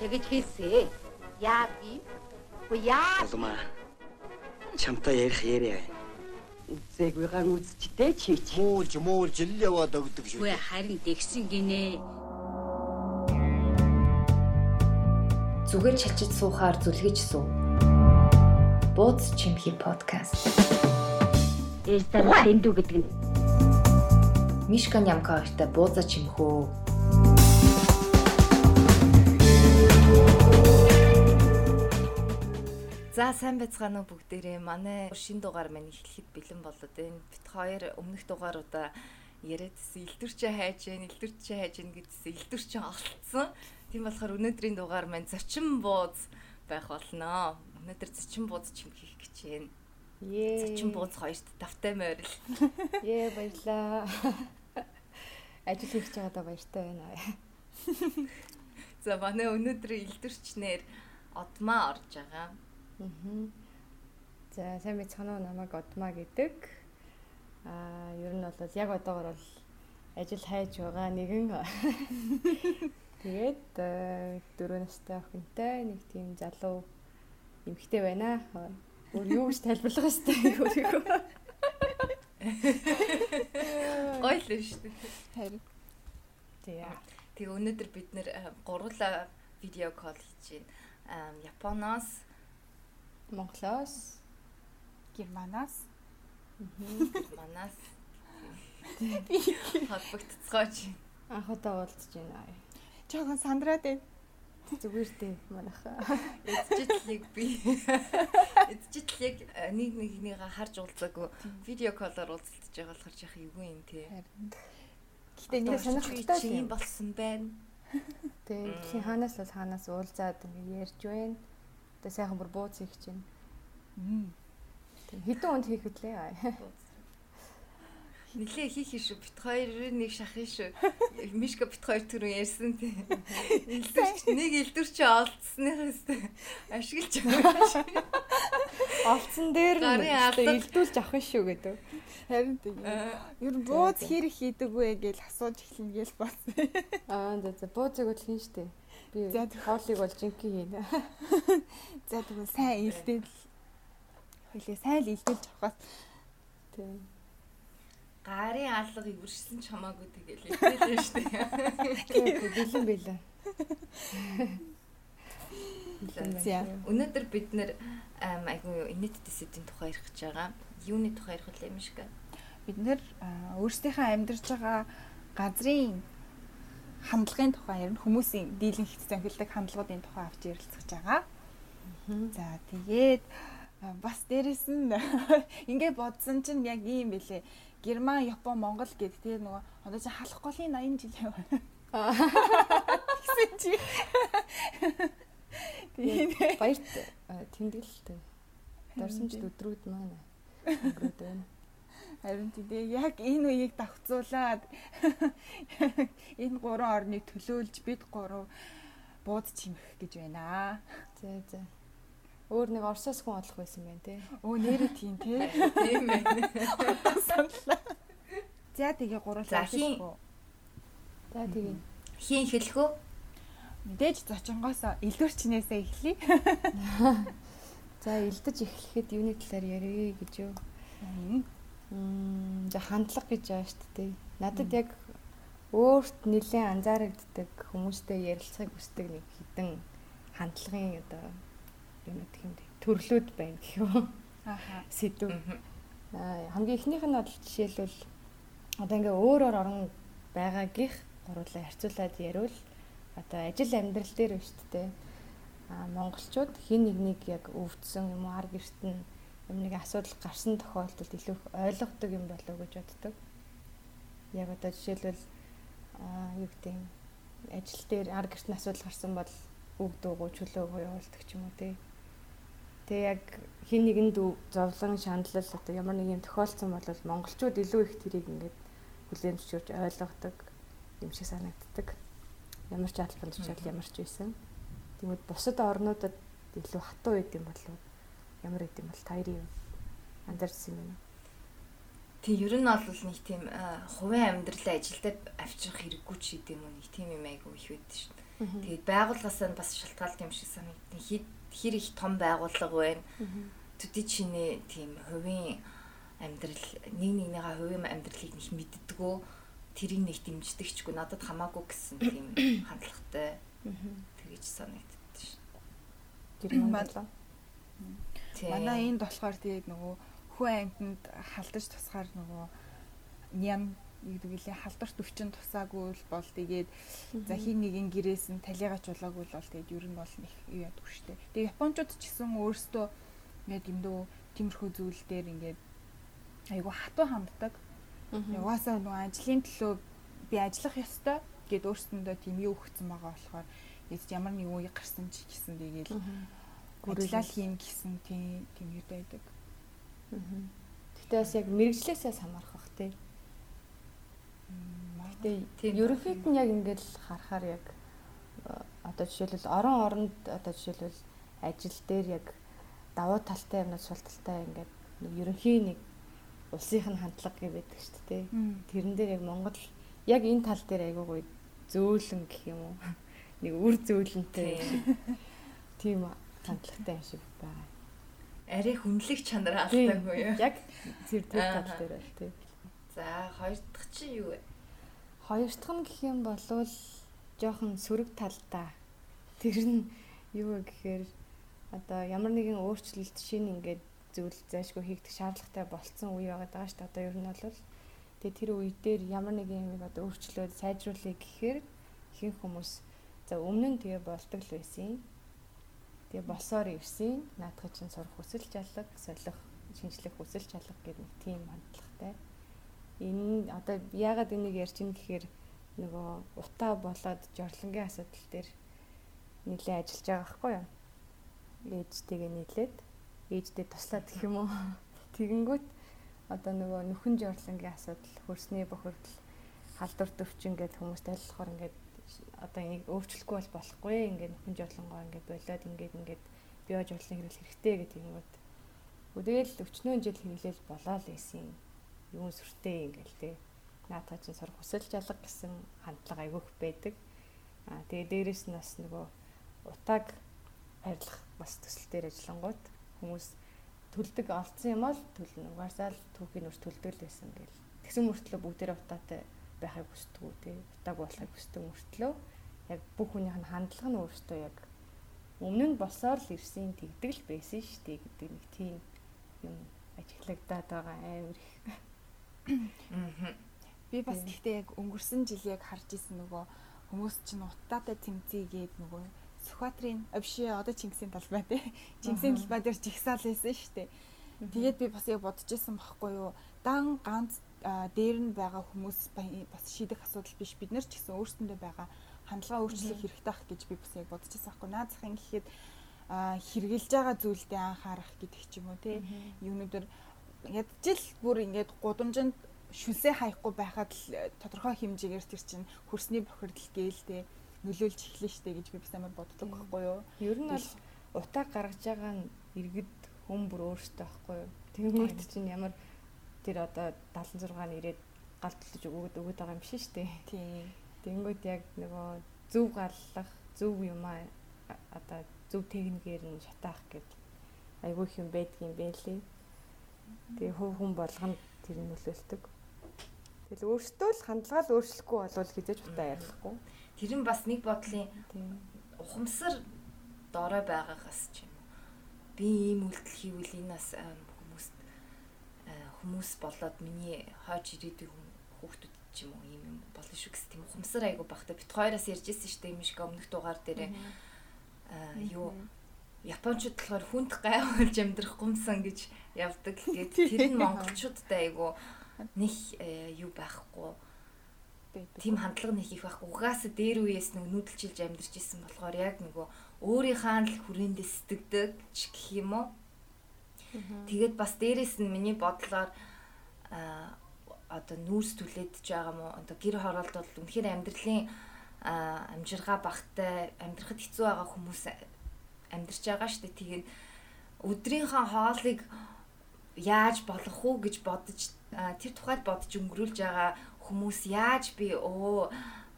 Тэгэж хэлсэ. Яа би? Хөө яа? Чамтай ярих яриа. Үзээгүйгаан үзчтэй чи чи. Муулж муулж л яваад өгдөг шүү. Хөө харин тэгсэн гинэ. Зүгээр чачиж суухаар зүлгэж суу. Бууз чимхи подкаст. Эстэр дэндүү гэдэг нь. Мишка Нямка хоёртой бууза чимхөө. За сайн байцгаана уу бүгдээрээ манай шин дугаар маань эхлэхэд бэлэн болоод байна. Бит хоёр өмнөх дугааруудаа яриадсэн илдвэрчээ хайж гэн илдвэрчээ хайж гэн гэдсэн илдвэрчээ олцсон. Тийм болохоор өнөөдрийн дугаар маань зочин бууз байх болноо. Өнөөдөр зочин бууз чимхийх гэж байна. Ее. Зочин бууз хоёрт давтай морил. Ее баярлаа. Ажил хийж байгаадаа баяртай байна. За манай өнөөдрийн илдвэрчнэр одмаа орж байгаа. Аа. За сайн байцгаана уу намайг Одмаа гэдэг. Аа ер нь бол яг одоогор бол ажил хайж байгаа нэгэн Тэгээд дөрөв настай охинтой нэг тийм залуу эмэгтэй байна. Өөр юу гэж тайлбарлах хэвтэй өөрийгөө. Гоё л шүү дээ. Харин. Тэгээ. Тэгээ өнөөдөр бид нэр э, гурлаа видео кол хийж байна. Японоос Монголоос Германаас манаас холбогдцгооч. анх удаа уулзж байна. жоохон сандраад байна. Зүгээр дээ манайхаа. Эцжитлийг би эцжитлийг э, нэг нэгнийгээ харж уулзаагүй видео колоор уулзалтж байгаа болохоор яах юу юм те. Гэтэ нэг сонирхолтой юм болсон байна. Тэгээ дэлхийн хаанаас бол хаанаас уулзаад ингэ ярьж байна. Тэгээ сайхан бүр бууз хийх чинь. Хэдэн өнд хийх вүлээ. Нилээ хийх шүү. Бит хоёр нэг шахах шүү. Мишка бит хоёр түрүү ярьсан те. Илдвэрч нэг илдвэрч олдсныхээс ашиглаж байгаа. Олцсон дээр нь алдар. илдүүлж авах нь шүү гэдэг. Харин тэгээ. Ер нь бууз хэрэг хийдэг вэ гэж асууж эхлэн гээл болсон. Аа за за буузыг бол хийн штэ. Би хоолыг бол жинхэнэ хийнэ. За тэгвэл сайн илдээл. Хоёлээ сайн л илдүүлж авахаас Тийм. Гарын алга ивэрсэн ч хамаагүй тэгэл илтээлээ штэ. Тэгээ бэлэн бэлэн. За. Өнөөдөр бид нэр айгүй инээдтэй сэдвийн тухай ярих гэж байгаа. Юуны тухай ярих вэ Мишка? бид нэр өөрсдийнхөө амьдарч байгаа газрын хандлагын тухай ярина хүмүүсийн дийлэн хэц захилдаг хандлагуудын тухай авч ярилцах гэж байгаа. За тэгээд бас дээрэс нь ингээд бодсон чинь яг ийм бэлээ. Герман, Япон, Монгол гэдэг тэр нөгөө одоо чи халах голын 80 жил яваа. Гэсэн чи. Тэгээд Баярт э, тэмдэглэлтэй. Дорсомжид өдрүүд маань өнгөрөөд байна. Харин тийм яг энэ үеийг давхцуулаад энэ гурван орныг төлөөлж бид гурав бууд чимэх гэж байна. За за. Өөр нэг Оросоос хүн олох байсан байна те. Өө нэрээ тийм тий. Тийм ээ. За тэгээ За, хин- За тэгээ. Хийн хэлэхөө? Мэдээж зочингоос илүүрчнээсээ эхлэе. За элдэж эхлэхэд юуны талаар ярив гэж юу? Мм за хандлага гэж байгаа шүү дээ. Надад яг өөрт нэлээд анзаарэгддэг хүмүүстэй ярилцахыг хүсдэг нэг хідэн хандлагын одоо юм гэх юм төрлүүд байна гэх юм. Ааха. Сэдв. Аа хамгийн эхнийх нь бол жишээлбэл одоо ингээ өөрөөр орон байгаагийнх гурлаа харьцуулаад ярил одоо ажил амьдрал дээр байна шүү дээ. Аа монголчууд хин нэгнийг яг өвдсөн юм уу ар гэрт нь юм нэг асуудал гарсан тохиолдолд илүү ойлгодог юм болов гэж боддог. Яг одоо жишээлбэл аа юу гэдэг юм ажил дээр ар гэрт нь асуудал гарсан бол үг дуугүй чөлөөгөө явуулдаг ч юм уу тий. Тэгээ яг хин нэгэнд зовлон шаналл одоо ямар нэг юм тохиолдсон бол монголчууд илүү их тэрийг ингээд хүлээн зөвшөөрж ойлгодог юм шиг санагддаг. Ямар ч албан тушаал ямар ч байсан. Тэгмэд бусад орнуудад илүү хатуу байд юм болов? Ямар байд юм бол та хоёрын анзаарсан юм байна? Тэг ер нь бол нэг тийм хувийн амьдралаа ажилдаа авчрах хэрэггүй ч гэдэм үү нэг тийм юм айгу их байдаг шүү. Тэгээд байгууллагаас нь бас шалтгаалт юм шиг санагдсан. Хит хэр их том байгууллага байна. Төдий чиний тийм хувийн амьдрал нэг нэгнийхээ хувийн амьдралыг нэг мэддэггүй тэрийг нэг дэмждэгчгүй надад хамаагүй гэсэн тийм хандлагатай тэгэж санагддаг шин. Тэр манлаа. Манай энд болохоор тэгээд нөгөө хүн амьтанд халдаж тусгаар нөгөө ням гэдэг үлээ халдварт өвчин тусаагүй л бол тэгээд за хин нэгэн гэрээс нь талигач болоогүй л бол тэгээд ер нь бол нэг юу ядгүй штэ. Тэгээд японочууд ч гэсэн өөрсдөө ингээд юмдөө тиймэрхүү зүйл дээр ингээд айгу хатуу ханддаг. Угаасаа нөгөө ажлын төлөө би ажиллах ёстой гэд өөрсдөндөө тийм юу өгсөн байгаа болохоор яд ямар нэг үе гарсан ч гэсэн тэгээд гүрэлэл хийн гэсэн тийм тийм юу байдаг. Гэтэ бас яг мэрэгжлээсээ хамаарх бах тий. Гэтэ ерөнхийд нь яг ингээд харахаар яг одоо жишээлбэл орон оронд одоо жишээлбэл ажил дээр яг давуу талтай юмнууд сул талтай ингээд ерөнхий нэг улсынх нь хандлага гэдэг шүү дээ. Тэрэн дээр яг Монгол яг энэ тал дээр айгүй гоё зөөлөн гэх юм уу? Нэг үр зөөлөнтэй тийм хандлагатай юм шиг байна арай хүнлэг чанар алдаагүй юу? Яг тэр тал дээр л тий. За хоёр дахь чи юу вэ? Хоёр дахь нь гэх юм бол жоохон сөрөг талдаа. Тэр нь юу вэ гэхээр одоо ямар нэгэн өөрчлөлт шин ингээд зүйл зайшгүй хийгдэх шаардлагатай болцсон үе байгаа даа шүү дээ. Одоо ер нь бол тэгээ тэр үе дээр ямар нэгэн юм одоо өөрчлөөд сайжруулъя гэхээр ихэнх хүмүүс за өмнө нь тэгээ болдог л байсан Тэгээ болсоор ирсэн. Наадхыг чинь сурах хүсэл жаллаг, солих, шинжлэх хүсэл жаллаг гэдэг нэг тийм хандлагатай. Энэ одоо яагаад энийг ярьж ин гэхээр нөгөө утаа болоод жорлонгийн асуудал дээр нэлээ ажиллаж байгаа байхгүй юу? Ээжтэйгээ нийлээд ээжтэй туслаад гэх юм уу? Тэгэнгүүт одоо нөгөө нөхөн жорлонгийн асуудал, хөрсний бохирдол, халдвар төвчин гэдэг хүмүүст айллахаар ингээд одоо энийг өөрчлөхгүй бол болохгүй ингээд хүн жолонгоо ингээд болоод ингээд ингээд био жоллон хэрэгэл хэрэгтэй гэдэг юм уу. Тэгэл өчнөө жил хэрэглэл болоо л ийсэн юм сүртэй ингээл те. Наатаа чинь сурах хүсэл жалга гэсэн хандлага айгүйх байдаг. Аа тэгээ дээрэс нь бас нөгөө утааг арилгах бас төсөл дээр ажиллангууд хүмүүс төлдөг олцсон юм бол төлнө. Угаасаа л түүхийн үр төлдөг л байсан гэл. Тэгсэн мөртлөө бүгдээрээ утаатай байхыг хүсдэг үү тий. Утааг болохыг хүсдэг мөртлөө яг бүх хүнийх нь хандлага нь өөртөө яг өмнө нь босоор л ирсэн тэгдэг л байсан шүү дээ гэдэг нэг тийм юм ажиглагдаад байгаа амар их. Би бас гэхдээ яг өнгөрсөн жил яг харж исэн нөгөө хүмүүс чинь утаатай тэмцээгээд нөгөө Сүхбаатарын овши одоо Чингисийн талбай тий. Чингисийн талбай дээр жигсаал байсан шүү дээ. Тэгээд би бас яг бодож исэн байхгүй юу. Дан ганц дээр нь байгаа хүмүүс бас шийдэх асуудал биш. Бид нар ч гэсэн өөрсөндөө байгаа хандлага өөрчлөх хэрэгтэй ах гэж би бас яг бодож байсан байхгүй. Наад захын гэхэд хэрглэж байгаа зүйлдээ анхаарах гэдэг ч юм уу тий. Юунуудэр ядчил бүр ингээд гудамжинд шүлсээ хаяхгүй байхад л тодорхой хэмжээгээр тэр чинь хөрсний бохирдол гээл тий нөлөөлж эхлэн штэ гэж би бас амар боддог байхгүй юу. Ер нь бол утаа гаргаж байгаа нь иргэд хүн бүр өөртөө байхгүй юу. Тэнгүүд чинь ямар тэр одоо 76-ны ирээд галтлж өгөөд өгöd байгаа юм шиг штэ. Тийм. Тэнгүүд яг нөгөө зөв гарлах, зөв юм аа одоо зөв техникээр нь шатаах гэд айгүй их юм байдгийн байлээ. Тэгээ хөв хүн болгонд тэр нь нөлөөлдөг. Тэгэл өөртөө л хандлага л өөрчлөхгүй болвол хизээж утаа ярилахгүй. Тэр нь бас нэг бодлын ухамсар доорой байгаагаас ч юм уу. Би ийм үйлдэл хийвэл энэ бас хүмүүст хүмүүс болоод миний хойч ирээдүйн хүүхдүүд ч юм уу ийм юм болно шүү гэсэн тийм ухамсар айгу багтаа бит хоёроос ярьж ирсэн шүү дээ мишг өмнөх дугаар дээр аа юу Япончууд болохоор хүнд гайвуулж амьдрах гумсан гэж явдаг. Тэгээд тэр нь монголчуудтай айгу нэг юу байхгүй тийм хандлага нэг их байхгүй. Угаасаа дээр үеэс нэг нүүдэлчилж амьдарч исэн болохоор яг нөгөө өөрийнхөө л хүрээндээ сэтгэдэг ч гэх юм уу. Тэгээд бас дээрэс нь миний бодлоор одоо нүүрс түлээдж байгаа мó одоо гэр хороолт бол үнэхээр амьдралын амжиргаа багтай амьдрахад хэцүү байгаа хүмүүс амьдарч байгаа шүү дээ. Тэгээд өдрийнхөө хоолыг яаж болох уу гэж бодож тэр тухайд бодож өнгөрүүлж байгаа хүмүүс яаж би өө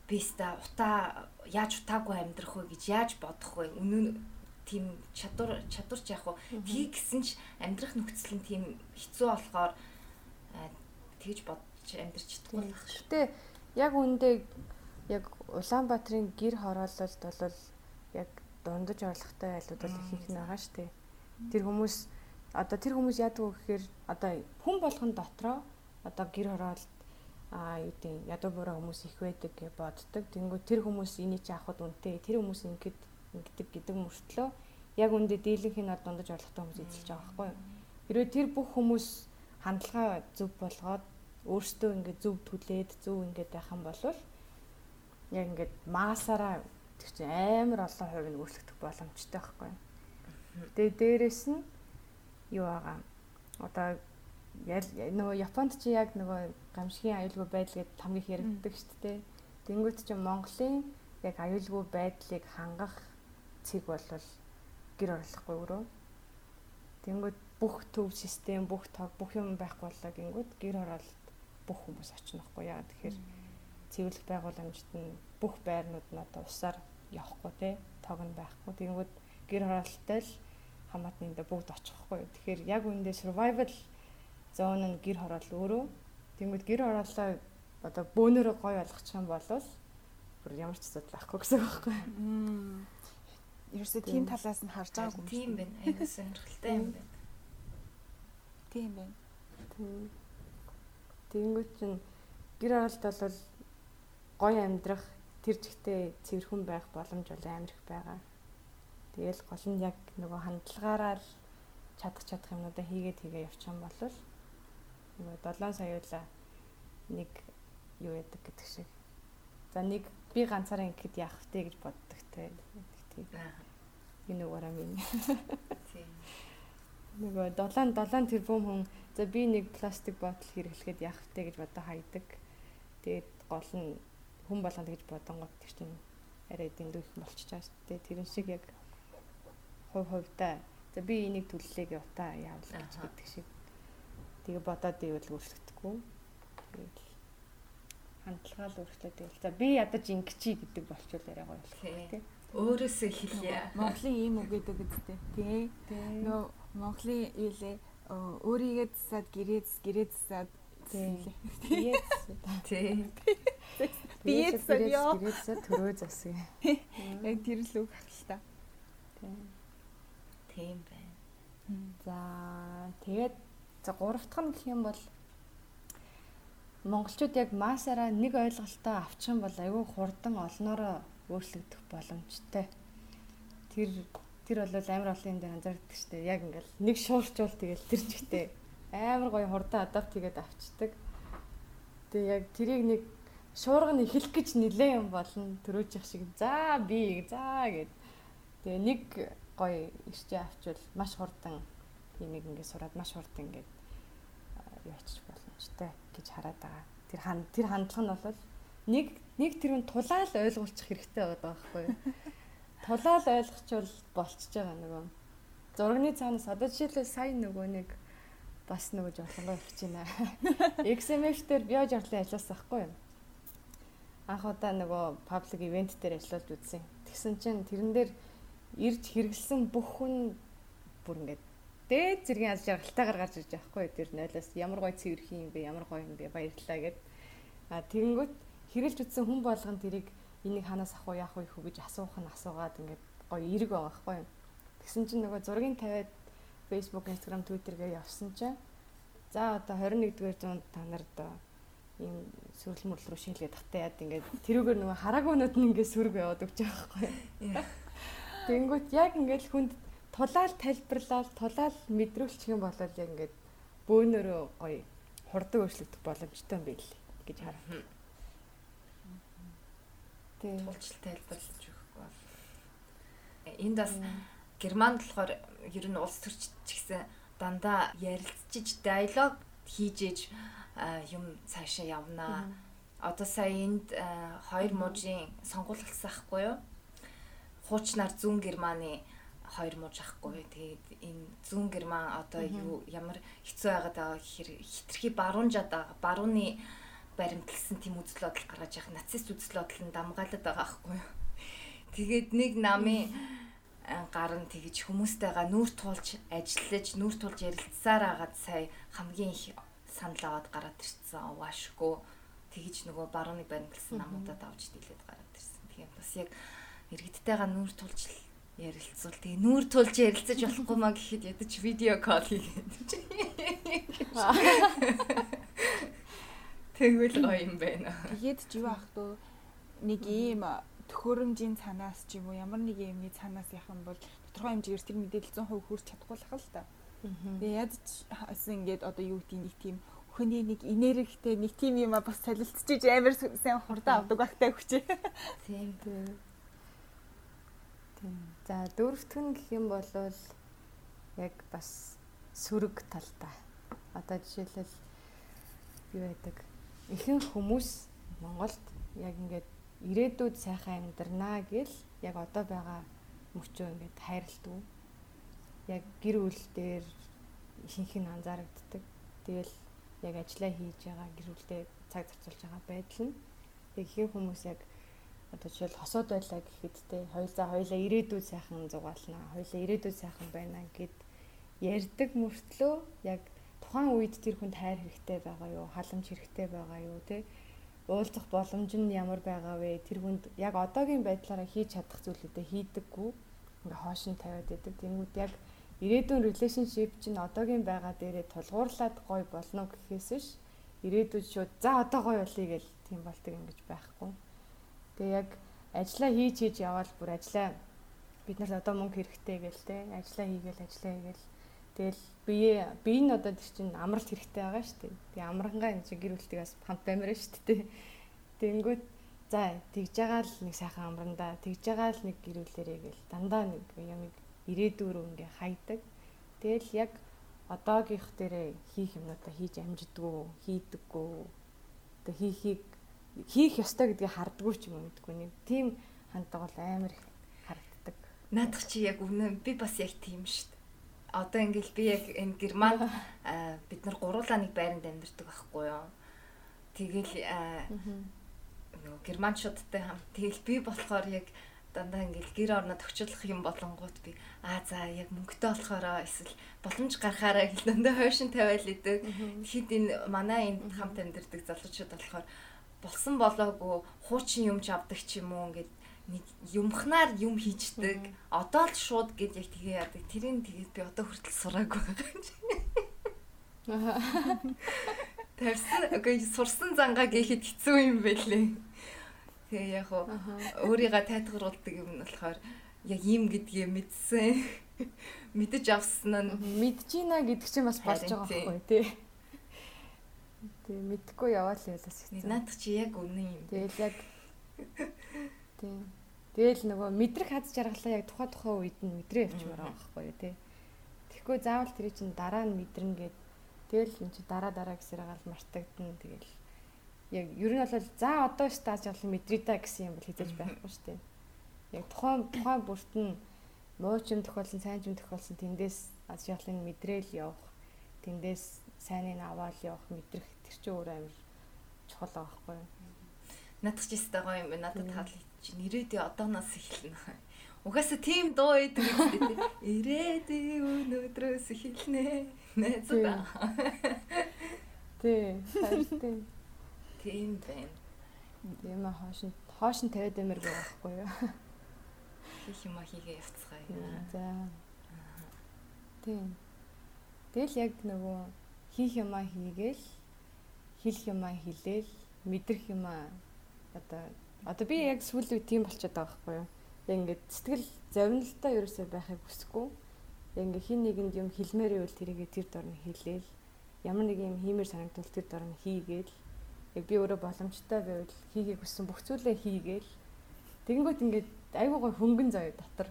биста утаа яаж утаагүй амьдрах вэ гэж яаж бодох вэ? Үнэн тийм чадвар чадварч яах вэ? Тгий гэсэн ч амьдрах нөхцөл нь тийм хэцүү болохоор тэгж бодож амьдрч чадахгүй байх шүү. Гэтэ яг үндэ яг Улаанбаатарын гэр хороололд бол яг дундаж орлоготой айлууд бол их их байгаа шүү дээ. Тэр хүмүүс одоо тэр хүмүүс яадаг вэ гэхээр одоо хүн болгон дотроо одоо гэр хороолт а юу гэдэг ядуу буруу хүмүүс их байдаг гэж боддог. Тэнгүү тэр хүмүүс энийг чи авахд үнэтэй. Тэр хүмүүс ингэдэг ингэдэг гэдэг мөртлөө яг үндэ дийлэнх нь дундаж орлоготой хүмүүс эзэлж байгаа байхгүй юу? Хэрвээ тэр бүх хүмүүс хандлага зөв болгоод өөрсдөө ингээд зөв түлээд зөв ингээд байх юм бол яг ингээд маасаараа тэр чинь амар олон хувийг нь өөрчлөгдөх боломжтой байхгүй? Тэгээ дээрэс нь юу байгаа. Одоо нөгөө Японд чи яг нөгөө гамшигын аюулгүй байдал гэдээ хамгийн их яригддаг шүү дээ. Тэнгүүт чи Монголын яг аюулгүй байдлыг хангах цэг бол гэр орлохгүй өрөө. Тэнгүүт бүх төв систем, бүх тог, бүх юм байхгүй болоо гингүүд гэр оролт бүх хүмүүс очнохгүй яа. Тэгэхээр цэвэрлэх байгууламжид нь бүх байрнууд нь одоо усаар явахгүй те тог нь байхгүй. Тэнгүүд гэр оролттой л хамаатны дэ бүгд очихгүй. Тэгэхээр яг үүндээ survival зоон нь гэр хороол өөрөө. Тэнгүүд гэр хороолоо одоо бөөнөрөө гой болгочих юм бол бүр ямар ч асуудал байхгүй гэсэн үг байхгүй. Ерөөсөө тийм талаас нь харж байгаагүй юм. Тийм байна. Аяга сонирхолтой юм байна. Тийм байна. Тэнгүүд чинь гэр хороолт бол гоё амьдрах тэр жигтэй цэвэрхэн байх боломж бол амар их байгаа. Тэгэл гол нь яг нөгөө хандлагаараа л чадах чадах юмнуудаа хийгээд хийгээ явчих юм бол нөгөө 7 саяулаа нэг юу яадаг гэдэг шиг. За нэг би ганцаараа ингэхэд яах вэ гэж боддог те. Тийм. Энэ угаараа минь. Тийм. Нөгөө 7 7 тэрбум хүн за би нэг пластик ботл хэрэглэхэд яах вэ гэж бодоо хайдаг. Тэгээд гол нь хүн болгонд гэж бодонгот тэр чинь арай дэндүү их болчихж байгаа шүү дээ. Тэрэн шиг яг хувь хувьдаа за би энийг төллөө гэж утаа яавал гэж гэдэг шиг тэгээ бодоод ивэл өөрчлөгдөхгүй. Хандлагаа л өөрчлөөд ивэл за би ядаж ингэчи гэдэг болчихвол яриа гоё болох тийм. Өөрөөсөө хэлье. Монголын ийм үг гэдэг үстэй. Тий. Нөө Монголын юу лээ өөрийгөө засаад гэрээ гэрээ засаад тий. Тий. Биеэ засаад ёо. Гэрээ засаад төрөө засаг. Яг тэр л үг ах л та. Тий. Тийм байна. За тэгээд за гурав дахь нь гэх юм бол монголчууд яг масаараа нэг ойлголтоо авчих юм бол айгүй хурдан олноороо өөрчлөгдөх боломжтой. Тэр тэр бол амар олон дээр анзаардаг шүү дээ. Яг ингээл нэг шуурчвал тэгэл тэр чигтээ амар гоё хурдан адапт хийгээд авчдаг. Тэгээ яг тэрийг нэг шуурга нь эхлэх гэж нилээ юм болно. Төрөөчих шиг за би за гэд. Тэгээ нэг гоё ирчээ авчвал маш хурдан энийг ингээд сураад маш хурдан ингээд юу ачих боломжтой гэж хараад байгаа. Тэр хан тэр хандлага нь бол нэг нэг тэрүүн тулаал ойлгуулчих хэрэгтэй байгаа байхгүй юу? Тулаал ойлгочвол болчихж байгаа нөгөө. Зургийн цаанаас одоо жишээлбэл сая нөгөө нэг бас нөгөө жолонгоо ирж байна. XMF дээр био жарлын ажилласан байхгүй юу? Анх удаа нөгөө паблик ивент дээр ажиллаж үзсэн. Тэгсэн чинь тэрэн дээр ирж хэрэгэлсэн бүх хүн бүр ингээд дээд зэргийн аз жаргалтай гаргаж ирж байгаа хгүй тэр нойлоос ямар гой цэвэрх юм бэ ямар гой юм бэ баярлалаа гэд. А тэгэнгүүт хэрэлж үтсэн хүн болгон тэрийг энийг ханаас авах уу яах вэ хүү гэж асуух нь асуугаад ингээд гоё эрг байгаа хгүй тэгсэн чинь нөгөө зургийн тавиад Facebook, Instagram, Twitter гээ явсан чинь за одоо 21-р зуунд та нар одоо ийм сүрэл мөрлөл рүү шилгээд тахтаа яад ингээд тэрүүгээр нөгөө хараагуунууд нь ингээд сүрг яваад өгч байгаа хгүй Тэнгүүт яг ингээд хүнд тулаал тайлбарлал тулаал мэдрүүлчих юм бол яг ингээд бөөнөрөө гоё хурдан өөрчлөгдөх боломжтой юм байл гэж харав. Тийм. Тулчил тайлбарлаж өгөхгүй бол. Энд бас Германд болохоор ер нь улс төрч ч гэсэн дандаа ярилцчиж диалог хийжээж юм цаашаа явнаа. Одоо сая энд хоёр мужийн сонгуул болсон ахгүй юу? Хуучнаар зүүн Германы хоёр мууж ахгүй. Тэгээд энэ зүүн герман одоо юу ямар хэцүү байгаад байгаа гэхээр хитрхи баруунжаад байгаа. Барууны баримтлсан тийм үзэл бодол гаргаж явах нацист үзэл бодол нь дамгаалаад байгаа байхгүй юу. Тэгээд нэг намын гар нь тэгж хүмүүстэйгээ нүүр туулж ажиллаж нүүр туулж ярилцсаар агаад сая хамгийн их санал аваад гараад ирсэн угаашгүй тэгж нөгөө барууны баримтлсан намуудад авч дийлээд гараад ирсэн. Тэгээ бас яг иргэдтэйгээ нүүр тулж ярилцвал тэгээ нүүр тулж ярилцаж болохгүй маа гэхэд ядаж видео кол хийгээд. Тэгвэл гоё юм байна. Тэгээд ч юу ах дөө нэг ийм төхөөрөмжийн цанаас ч юм уу ямар нэг юмний цанаас юм бол тодорхой хэмжээгээр тэр мэдээлэл 100% хүрч чадахгүй л хэл та. Тэгээ яаж хасан ингээд одоо юу гэдгийг нэг тийм хүний нэг энергитэй нэг тийм юм а бас солилцож амар сайн хурдан авдаг багтай хүчээ. Тийм. Тийм. За дөрөвт нь гэх юм бол яг бас сөрөг талтай. Одоо жишээлбэл юу байдаг? Ихэнх хүмүүс Монголд яг ингээд ирээдүйд сайхан амьдрнаа гэл яг одоо байгаа мөчөө ингээд хайрладаг. Яг гэр бүл дээр ихэнх нь анзаарэгддэг. Тэгэл яг ажиллаа хийж байгаа гэр бүлдээ цаг зарцуулж байгаа байдал нь яг ихэнх хүмүүс яг одоо жишээл хосууд байлаа гэхэд те хоёулаа хоёулаа ирээдүйд сайхан зугаална. Хоёулаа ирээдүйд сайхан байна гэд ярьдаг мөртлөө яг тухайн үед тэр хүнд хайр хэрэгтэй байгаа юу, халамж хэрэгтэй байгаа юу те уулзах боломж нь ямар байгаа вэ? Тэр хүнд яг одоогийн байдлаараа хийж чадах зүйлүүдээ хийдэггүй. Ингээ хоош нь тавиад идэг. Тэнгүүд яг ирээдүйн relationship чинь одоогийн байгаа дээрээ тулгуурлаад гой болно гэхээс биш ирээдүйд шууд за одоо гой болъё гэл тийм болтыг ингэж байхгүй. Тэгээ яг ажиллаа хийж хийж явбал бүр ажиллаа бид нарт одоо мөнгө хэрэгтэй гээл те ажиллаа хийгээл ажиллаа хийгээл тэгэл бие бие нь одоо тэр чинь амралт хэрэгтэй байгаа шүү дээ. Тэгээ амрангаа энэ чинь гэр бүлтэй бас хамт баймаар шүү дээ. Тэнгүүт за тэгж байгаа л нэг сайхан амрандаа тэгж байгаа л нэг гэр бүлэрээ гээл дандаа нэг юм ирээдүйн рүү ингээ хайдаг. Тэгэл яг одоогийнх дээрээ хийх юмнуудаа хийж амждаггүй, хийдэггүй. Тэг хийхийг хийх ёстой гэдгийг хардггүй ч юм уу гэдгүй нэг тийм хандлага бол амар их харагддаг. Наадах чи яг үнэн би бас яг тийм шүү дээ. Одоо ингээл би яг энэ герман бид нар гуруулаа нэг байранд амьдардаг байхгүй юу. Тэгэл нөгөө германчуудтай хамт тэгэл би болохоор яг дандаа ингээл гэр орнод төвчлөх юм болонгууд би аа за яг мөнгөтэй болохоороо эсвэл боломж гарахаараа хэл дандаа хойшин тавиал идэг. Тэгэхэд энэ манай энд хамт амьдардаг залуучууд болохоор болсон болоогүй хуучин юм ч авдаг ч юм уу ингээд нэг юмхнаар юм хийждэг. Одоо л шууд гэд яг тгээ яадаг. Тэрийг тэгээд би одоо хүртэл сураагүй байгаа юм чи. Тэрсэн окей сурсан зангаа гэхэд хэцүү юм байлээ. Тэгээ яг өөрийгөө тайтгаруулдаг юм нь болохоор яг юм гэдгийг мэдсэн. Мэдэж авсан нь мэдж ийна гэдэг чинь бас болж байгаа байхгүй тий. Тэгээ мэдхгүй яваал явлаас хэцүү. Наадах чи яг үнэн юм. Тэгэл яг тий. Тэгэл нөгөө мэдрэх хаз жаргалаа яг тухай тухай үед нь мэдрээ явчмаар байгаа байхгүй юу тий. Тэгэхгүй заавал тэр чинь дараа нь мэдэрнэ гэд тэгэл эн чи дараа дараа гэсээр гал мартагдана тэгэл яг ер нь бол за одоо ш тааж бол мэдрээ та гэсэн юм бол хизээж байхгүй шүү дээ. Яг тухайн тухайн бүрт нь муу ч юм тохиолсон, сайн ч юм тохиолсон тэндээс аз жаргалын мэдрээл явах, тэндээс сайныг аваад явах, мэдрэх тэр чинь өөр амар чухал байгаа байхгүй юу? Надад ч ихтэй гоё юм байна. Надад таал чи нэрээдээ одооноос эхэлнэ. Угаасаа тийм дуу идэг гэдэг. Ирээдээ өнөөдрөөс эхэлнэ. Найзаа. Тий, хайртай. Тийм байна. Тийм а хоошин хоошин тавиад юмэр байгаа байхгүй юу? Хийх юм хийгээ явцгаая. За. Тийм. Тэгэл яг нөгөө хийх юм хийгээл хэлэх юм хэлээл мэдрэх юм одоо одоо би яг сүүл үе тийм болчиход байгаа байхгүй юу? Яг ингээд сэтгэл зовнилтой ерөөсөй байхыг хүсэхгүй. Яг ингээд хин нэгэнд юм хэлмээр ивэл тэрийгэ тэр дор нь хэлээл ямар нэг юм хиймээр санагдвал тэр дор нь хийгээл яг би өөрөө боломжтой байвал хийхийг хүссэн бүх зүйлээ хийгээл. Тэгэнгүүт ингээд айгүй гой хөнгөн заяа дотор.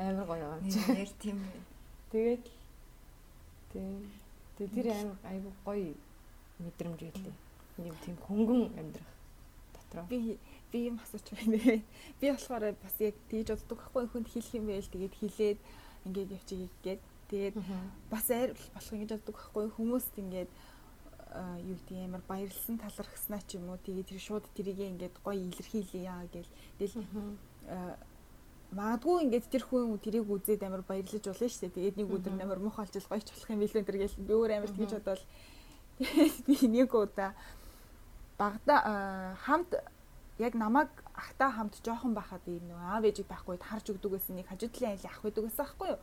Амар гоё юм чи яг тийм тэгээд тийм тэгээд тэр амар айгүй гоё мэдрэмж байлээ юм тийм хөнгөн амьдрах дотроо. Би би юм асууч байна. Би болохоор бас яг тэгж боддог байхгүй хүнд хэлэх юм байл. Тэгээд хэлээд ингээд явчих гээд. Тэгээд бас айр болох ингэж боддог байхгүй. Хүмүүст ингээд юу гэдэг ямар баярлсан талархснаа ч юм уу тэгээд тэр шууд тэрийг ингээд гоё илэрхийлье гэл тэгэл магадгүй ингээд тэр хүн тэрийг үзээд амар баярлаж болно шүү дээ. Тэгээд нэг өдөр амар муухай олж гоё ч болох юм билүү тэр гэл би өөр амар тэгж бодвол би нэг удаа багада хамт яг намайг ахтай хамт жоохон байхад ийм нэг аав ээжийг байхгүй харж өгдөг гэсэн нэг хажуудлын айлын ах байдаг гэсэн байхгүй юу.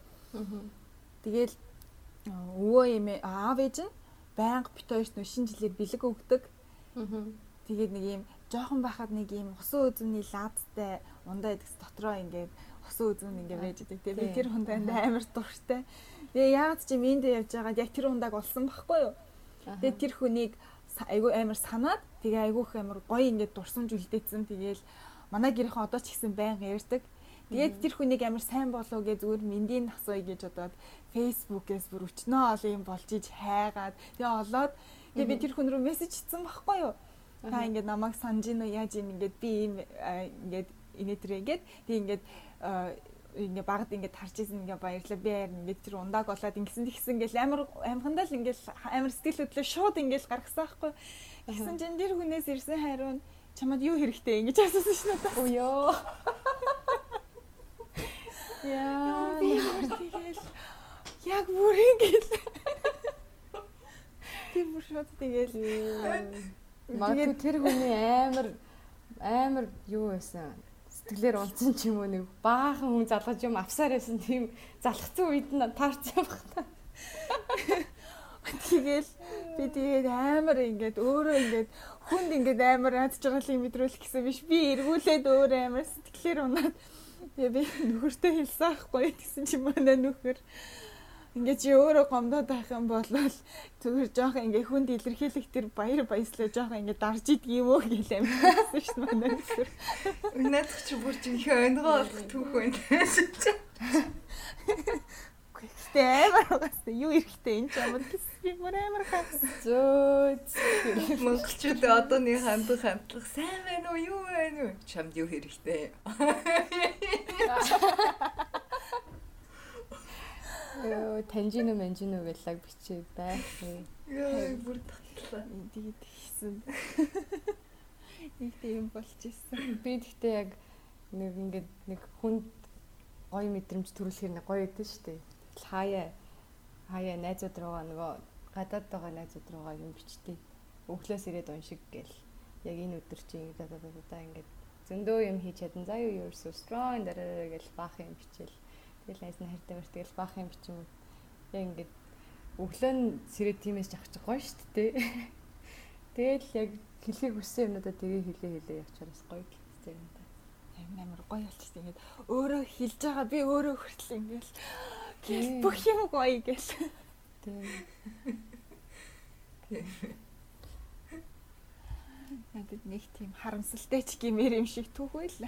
Тэгэл өвөө юм аав ээж нь байнга бит хоёрт нөө шинэ жилээр бэлэг өгдөг. Тэгээд нэг ийм жоохон байхад нэг ийм усан үзмний лаадтай ундаа идэгс дотроо ингээд усан үзм ингээд байж идэг. Тэгээд би тэр хунданд амар дуртай. Тэгээ яагаад ч юм энд явж байгаад яг тэр хундааг олсон байхгүй юу. Тэгээд тэр хүнийг айгүй амар санаад тэгээ айгүйх амар гоё ингээд дурсамж үлдээсэн. Тэгээл манай гэрийнхэн одоо ч ихсэн байнга ярьдаг. Тэгээд тэр хүнийг амар сайн болов гэж зүгээр мэндийн асууя гэж бодоод фэйсбүүкээс бүр өчнөө ол юм болж иж хайгаад тэгээ олоод тэгээ би тэр хүн рүү мессеж хийсэн байхгүй юу? Та ингээд намайг санаж ийн үү яаж ийн? Ингээд би ийм ингээд инээтрээ ингээд тэг ингээд ингээ багт ингээ тарж исэн ингээ баярлаа би харин ингээ тэр ундааг болоод ингэсэн тэгсэн ингээл амар амхандаа л ингээл амар сэтгэл хөдлөө шууд ингээл гаргасан байхгүй гэсэн чинь тэр хүнээс ирсэн хариу нь чамд юу хэрэгтэй ингэж асуусан шнэ надад оо ёо яа тэгэл яг бүр ингээл тийм бүр шууд тэгэл. Магадгүй тэр хүний амар амар юу байсан? Сэтгэлээр унтсан ч юм уу нэг баахан хүн залгаж юм авсаар байсан тийм залхацсан үед нь таарч явах та. Тэгэл би тэгээд амар ингээд өөрөө ингээд хүнд ингээд амар ад жаргалыг мэдрүүлэх гэсэн биш. Би эргүүлээд өөр амар сэтгэлээр унаад тэгээ би нөхөртөө хэлсэн аахгүй гэсэн чи манай нөхөр Ингээ чи өөрөө гомдоод байх юм бол зүгээр жоохон ингээ хүнд илэрхийлэх тэр баяр баяслаа жоохон ингээ дарж уу гэж амьдсан шүү дээ манай нөхөр. Өнөөдөр чи бүр их өнгөө болох түүх байна. Гэхдээ амар угаасаа юу эрэхтэй энэ ч амар би бүр амар хаас. Зөө Монголчууд одооны хандах хандлага сайн байна уу юу байна уу? Чамд юу хэрэгтэй? Йоо, танжино манжино гэлэг бичээ байх. Яа, бүр татлаа. Тэгээд хийсэн. Нэг тийм болж ирсэн. Би гэхдээ яг нэг ингээд нэг хүнд гоё мэдрэмж төрүүлэхээр нэг гоё шүү дээ. Хаяа хаяа найзууд руугаа нөгөө гадаад байгаа найзууд руугаа юм бичтий. Өглөөс ирээд уншиг гэл. Яг энэ өдөр чинь да да да да ингээд зөндөө юм хийж чадан. За юу you're so strong дараа гэл баах юм бичээл Тэгэл найз нь хайртай бэр тэгэл баах юм бичим. Яг ингээд өглөө нь сэрээ тиймээс жахчих гоё шүү дээ. Тэгэл яг хэлхийг хүссэн юмнуудаа тэгээ хэлээ хэлээ явчихаар бас гоё гэсэн юм да. Амин амар гоё болчихсон. Ингээд өөрөө хэлж байгаа би өөрөө хүртэл ингээд бүх юм гоё гэл. Тийм. Надад нэг тийм харамсалтай ч гэмээр юм шиг түүхэй л.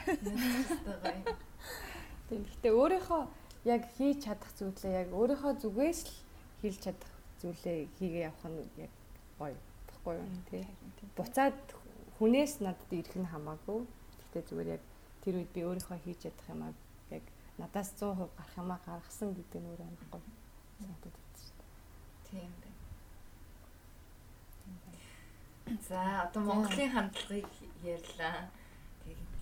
Тийм. Гэтэ өөрийнхөө яг хийж чадах зүйлээ яг өөрийнхөө зүгээс л хийж чадах зүйлээ хийгээ явах нь яг гоё баггүй юу тий. Буцаад хүнээс надад ирэх нь хамаагүй. Гэхдээ зүгээр яг тэр үед би өөрийнхөө хийж чадах юмаа яг надаас 100% гарах юмаа гаргасан гэдэг нь өөр амар гоё санагдаад байна шүү дээ. Тийм байна. За одоо Монголын хандлагыг ярьлаа.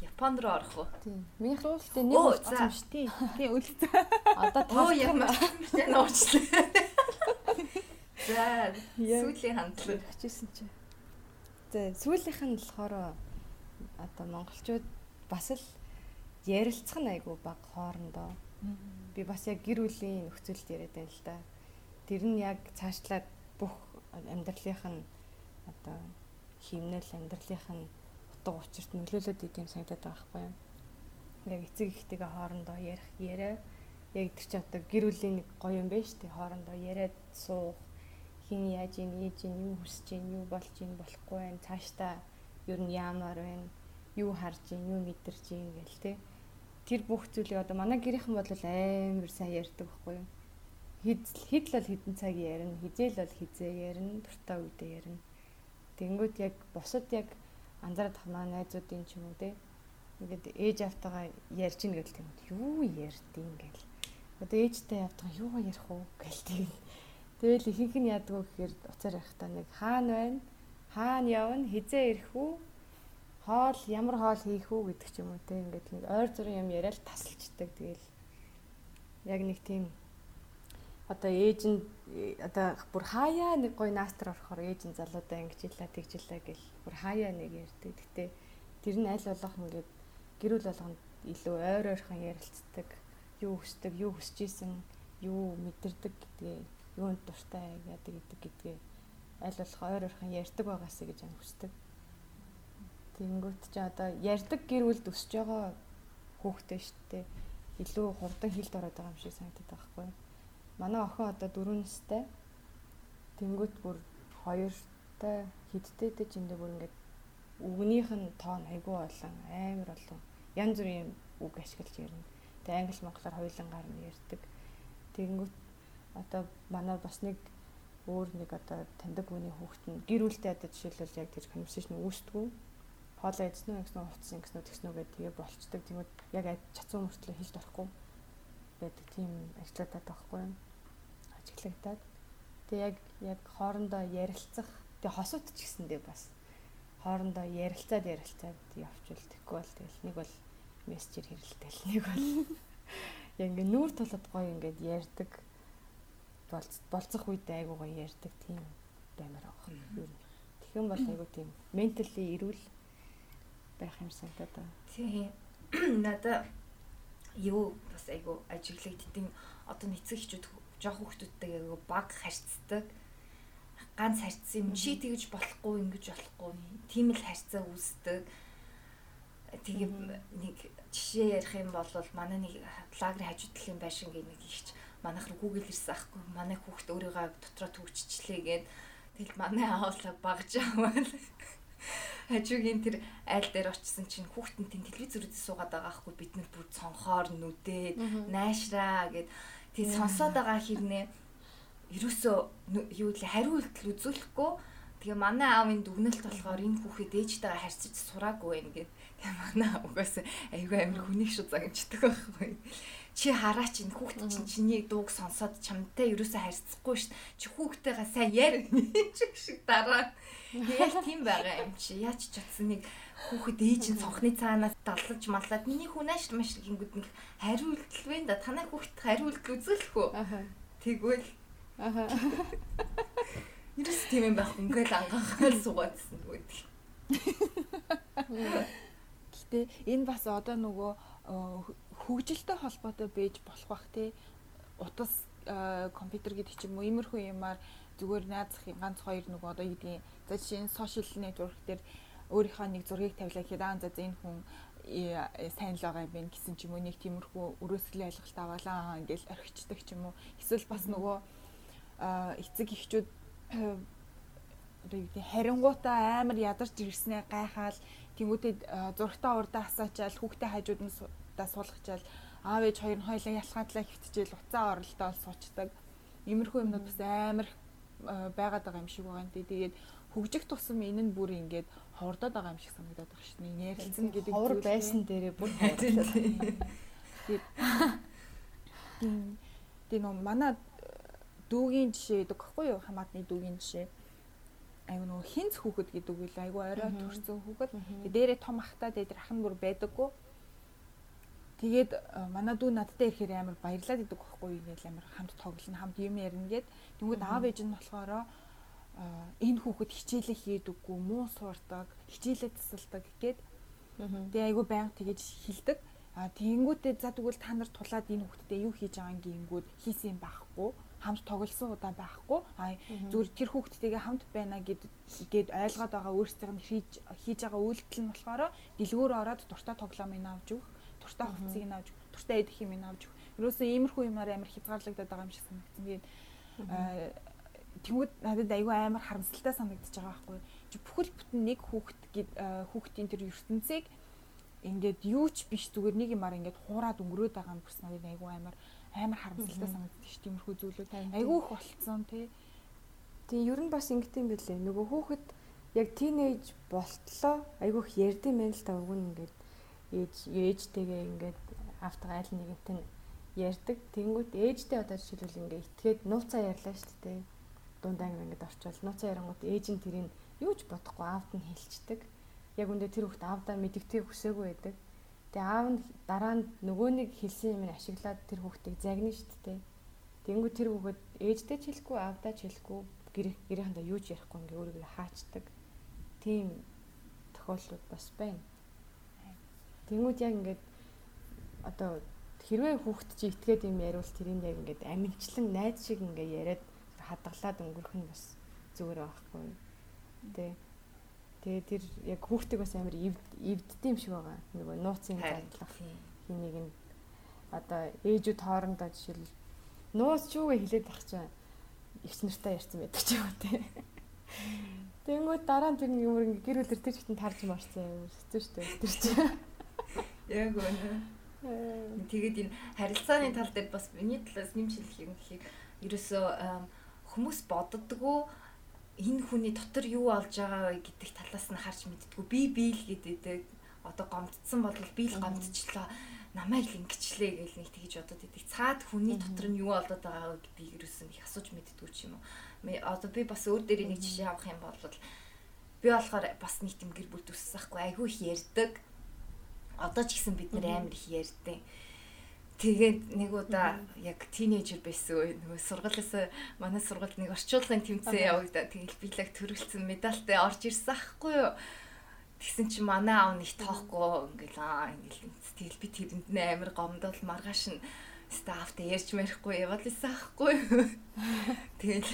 Японд руу орох уу? Тийм. Минийх гэхдээ нэг болсон шүү дээ. Тийм үлдээ. Одоо тоо ямар тийм нуучлаа. За сүүлийн хандлага хийжсэн чи. За сүүлийнх нь болохоор одоо монголчууд бас л ярилцах нь айгүй баг хоорондоо. Би бас яг гэр бүлийн нөхцөлд яриад байна л да. Тэр нь яг цаашлаад бүх амьдралынх нь одоо химнэл амьдралынх нь утга учирт нөлөөлөд идэм санагдаад байгаа байхгүй юу. Яг эцэг ихтэйгээ хоорондоо ярих яриа. Яг тэр чи одоо гэр бүлийн нэг гоё юм байна шүү дээ. Хоорондоо яриад суух хин яаж ийн ээж ийн юу хүсэж ийн юу болж ийн болохгүй байх цаашдаа ер нь яамаар байна. Юу харж ийн юу мэдэрч ийн гэл те. Тэр бүх зүйлийг одоо манай гэрийнхэн бол амар сайн ярьдаг байхгүй юу? Хэд хэд л бол хэдэн цаг ярина хизээл бол хизээ ярина дуртай үедээ ярина. Тэнгүүд яг бусад яг анзаараад маань найзуудын ч юм уу те ингээд ээж автагаа ярьж ийн гэдэг юм. Юу ярьдیں۔ гэл. Одоо ээжтэй явдаг юу ярих уу гэл тийм. Тэгэл ихэнх нь яадаг вэ гэхээр уцаар явахдаа нэг хаана байна? Хаана явна? Хизээ ирэх үү? Хоол ямар хоол хийх үү гэдэг ч юм уу тийм ингээд нэг ойр зүрийн юм яриад тасалчдаг. Тэгэл яг нэг тийм одоо ээж нь одоо бүр хаяа нэг гой наастар орохоор ээж нь залуудаа ингэж илаа тэгжилээ гэл бүр хаяа нэг ярьдаг. Гэтэ тэр нь аль болох ингээд гэрүүл болгонд илүү ойр ойрхон ярилцдаг. Юу хүсдэг, юу хүсэж исэн, юу мэдэрдэг гэдгээ, юунд дуртай яадаг гэдэг гэдгээ аль болох ойр ойрхон ярьдаг байгаасаа гэж ам хүсдэг. Тэнгүүт чи одоо ярьдаг гэрүүлд өсөж байгаа хүүхдээ штэ илүү хурдан хилд ороод байгаа юм шиг санагдаад байхгүй юу? Манай охин одоо 4 настай. Тэнгүүт бүр хоёртай хидтэй дэ чиндээ бүр ингээд үгнийх нь тоон айгүй болон амар болон янз бүрийн үг ашиглаж ярина. Тэгээ англи монголоор хоёулангаар нь ярьдаг. Тэнгүүт одоо манай бас нэг өөр нэг одоо таньдаг хүний хүүхэд нь гэр бүлтэй одоо жишээлбэл яг тэр конверсашн үүсдэггүй. Хоолоо эзнэ үү гэсэн утсан гэсэн үү тэгснүү гэдэг тэгээ болцдог. Тэгмэд яг чацуу мөртлөө хэлж орохгүй байдаг тийм ажлуудад байхгүй юм ажиглагдаад тэгээ яг яг хоорондоо ярилцах тэгээ хосууд ч гэсэндээ бас хоорондоо ярилцаад ярилцаад явчвал тэгэхгүй бол тэгэл нэг бол мессежээр хэрэлдээл нэг бол яг ингээ нүүр тулад гоё ингээд ярьдаг болцох үед айгуу гоё ярьдаг тийм баймаар байгаа юм. Тэгхэн бол айгуу тийм ментали эрүүл байх юм санагдаад байна. Тийм. Надаа юу бас айгуу ажиглагддیں۔ Одоо нэцэг хичүүд жоох хүмүүстэй айгуу баг харьцдаг. Ганц харьцсан юм чи тэгж болохгүй ингэж болохгүй. Тийм л харьцаа үүсдэг. Тэгээ нэг жишээ ярих юм бол манай нэг лагерын хажуу талын байшингийн нэг ихч манайх Google ирсэн ахгүй. Манай хүүхд өөрийгөө дотроо төгччлээ гээд тэгэл манай аавлаа багж аваад хажуугийн тэр айл дээр очисон чинь хүүхдэн тийм телевизээр суугаад байгаа ахгүй бид нар бүр цонхоор нүдээд найшраа гэд тэг сонсоод байгаа хэрнээ ерөөсөө юу л хариу үйлдэл үзүүлэхгүй. Тэгээ манай аавын дүгнэлт болохоор энэ хүүхэд ээжтэйгээ харьцаж сураагүй байх гэд. Тэгээ манай угаас айгүй амир хүнийг шүү загнаждаг байхгүй. Чи хараач энэ хүүхд чинь чиний дууг сонсоод чамтай ерөөсөө харьцахгүй шүү чи хүүхдтэйгээ сайн яар шиг дараа. Яг тийм байгаа юм чи. Яаж ч чадсан нэг хүүхэд ээж нь цонхны цаанаас даллаж маллаад миний хүн ааш маш гингүүд нэг хариу үйлдэл вэ да танай хүүхэд хариу үйлдэл үзүүлэх үү? Тэгвэл аха. Ерөөс тийм юм байхгүй. Ингээл ангаахаар суугаадсэн гэдэг. Гэтэ энэ бас одоо нөгөө хөгжилтэй холбоотой байж болох бах те утас компьютер гэдэг ч юм уу иймэрхүү юмар зүгээр наазахын ганц хоёр нөгөө одоо юудгийн за жишээ нь сошиал нэтворк дээр өөрийнхөө нэг зургийг тавилаа гэхэд аа за энэ хүн сайн л байгаа юм байна гэсэн ч юм уу нэг тиймэрхүү өрөөсгөлийн ойлголт аваалаа ингээл орхичдаг ч юм уу эсвэл бас нөгөө эцэг эхчүүд юу гэдэг харингуудаа амар ядарч ирснээ гайхаал тэнгуүтээ зургтаа урдаа асаачаал хүүхдээ хажууд нь даа суулгачаал аав ээж хоёр нь хоёлаа ялхаадлаа хөвтчихэл уцаа оролдоо суучдаг иймэрхүү юмнууд бас амар байгаад байгаа юм шиг байгаа юм. Тэгээд хөгжих тусам энэ нь бүр ингээд ховордоод байгаа юм шиг санагдаад байгаа шин. Ярилцсан гэдэг ховор байсан дээрээ бүр ховордлоо. Тэгээд нөө манай дүүгийн жишээ гэдэг гэхгүй юу? Хамаатны дүүгийн жишээ. Айгу нөгөө хинц хүүхэд гэдэг үйл айгу орой төрсөн хүүхэд. Дээрээ том ахтай дээр ах нь бүр байдаггүй. Тэгээд манай дүү надтай ирэхээр амар баярлаад идэг байхгүй юу? Гэж амар хамт тоглоно хамт юм ярина гэд. Тэгвэл аав ээж нь болохоор энэ хүүхэд хичээлээ хийдэггүй муу суурдаг хичээлээ тасалдаг гэд тэгээ айгу байнга тэгэж хилдэг а тэгэнгүүтээ за тэгвэл та нар тулаад энэ хүүхдэд юу хийж байгаа гингүүд хийсэн байхгүй. Хамт тоглосон удаа байхгүй. А зүгээр тэр хүүхдтэйгээ хамт байна гэд гээд ойлгоод байгаа өөрсдийнх нь хийж хийж байгаа үйлдэл нь болохоор дэлгүүр ороод дуртай тоглоом ин авч өгөх туртай хувцсыг нь авч туртай эдэх юм авч ерөөсөө иймэрхүү юмар амар хязгаарлагдаад байгаа юм шиг санагдсан. Тэгээд тэгвэл надад айгүй амар харамсалтай санагдчихж байгаа байхгүй. Чи бүхэл бүтэн нэг хүүхэд гээд хүүхдийн тэр ертөнцийг ингээд юу ч биш зүгээр нэг юмар ингээд хуураад өнгөрөөд байгаа юм гэсэн надад айгүй амар амар харамсалтай санагддаг ш тиймэрхүү зүйлүүд айгүй их болцсон тий. Тэгээ ер нь бас ингэт юм бэлээ. Нөгөө хүүхэд яг тинейж болтлоо айгүй их ярдсан мэн л та уг нь ингээд ээж ээжтэйгээ ингээд автага айл нэгэнт нь ярьдаг. Тэнгүүт ээжтэй одоо жишээлбэл ингээд итгээд нууцаа ярьлаа шүү дээ. Дундаа ингээд орчвол нууцаа ярангууд ээж нь тэрийг юу ч бодохгүй аавд нь хэлцдэг. Яг үндэ тэр хүүхд аавдаа мэдгдгийг хүсээгүй байдаг. Тэгээ аав нь дараа нь нөгөө нэг хэлсэн юм ашиглаад тэр хүүхдийг загнана шүү дээ. Тэнгүү тэр хүүхэд ээжтэй ч хэлэхгүй аавдаа ч хэлэхгүй гэрээхэндээ юу ч ярихгүй ингээ өөрийгөө хаачдаг. Тийм тохиолдлууд бас байна. Тэнгүүд яг ингээд одоо хэрвээ хүүхэд чи итгээд юм яриул тэрийг яг ингээд аминчлан найз шиг ингээ яриад хадгалаад өнгөрөх нь бас зүгээр байхгүй. Тэ. Тэгээ тэр яг хүүхдийг бас амар эвддэм шиг байгаа. Нөгөө нууцын задлах хин нэг нь одоо ээжүүд хоорондоо жишээл нууц ч үгээ хилээд ах чинь ихс нартай ярьсан байдаг ч юм уу те. Тэнгүүд дараа нь тэр юм гэр бүлэр тэр ихтэн тарж марцсан юм хэцүү шүү дээ тэр чинь. Яг үнэ. Тэгээд энэ харилцааны тал дээр бас миний талаас нэмшилэх юм гэхийг ерөөсөө хүмүүс боддгоо энэ хүний дотор юу олж байгаа вэ гэдэг талаас нь харж мэддгүү. Би би л гэдэг одоо гомдсон бол би л гомдчихлоо намайг л ингэчлээ гэж нэг тэгж бодод идэг. Цаад хүний дотор нь юу болоод байгаа вэ гэдгийг ерөөсөн их асууж мэддгүү ч юм уу. Одоо би бас өөр дээр нэг жишээ авах юм бол би болохоор бас нэг тийм гэр бүл төссөхгүй айгүй их ярьдаг. Одоо ч гэсэн бид нэр амар их ярьдیں۔ Тэгээд нэг удаа яг тинейжер байсан үе нөгөө сургуулиас манай сургуульд нэг орчуулгын тэмцээн явагдаа тэгэл би л төрөлцсөн медальтай орж ирсэн ахгүй юу. Тэгсэн чи манай аав нэг тоохгүй ингээл аа ингээл тэгэл би тэрэнд нэ амир гомдол маргааш нь стафтай ярьж мэрэхгүй яваад исэн ахгүй юу. Тэгэл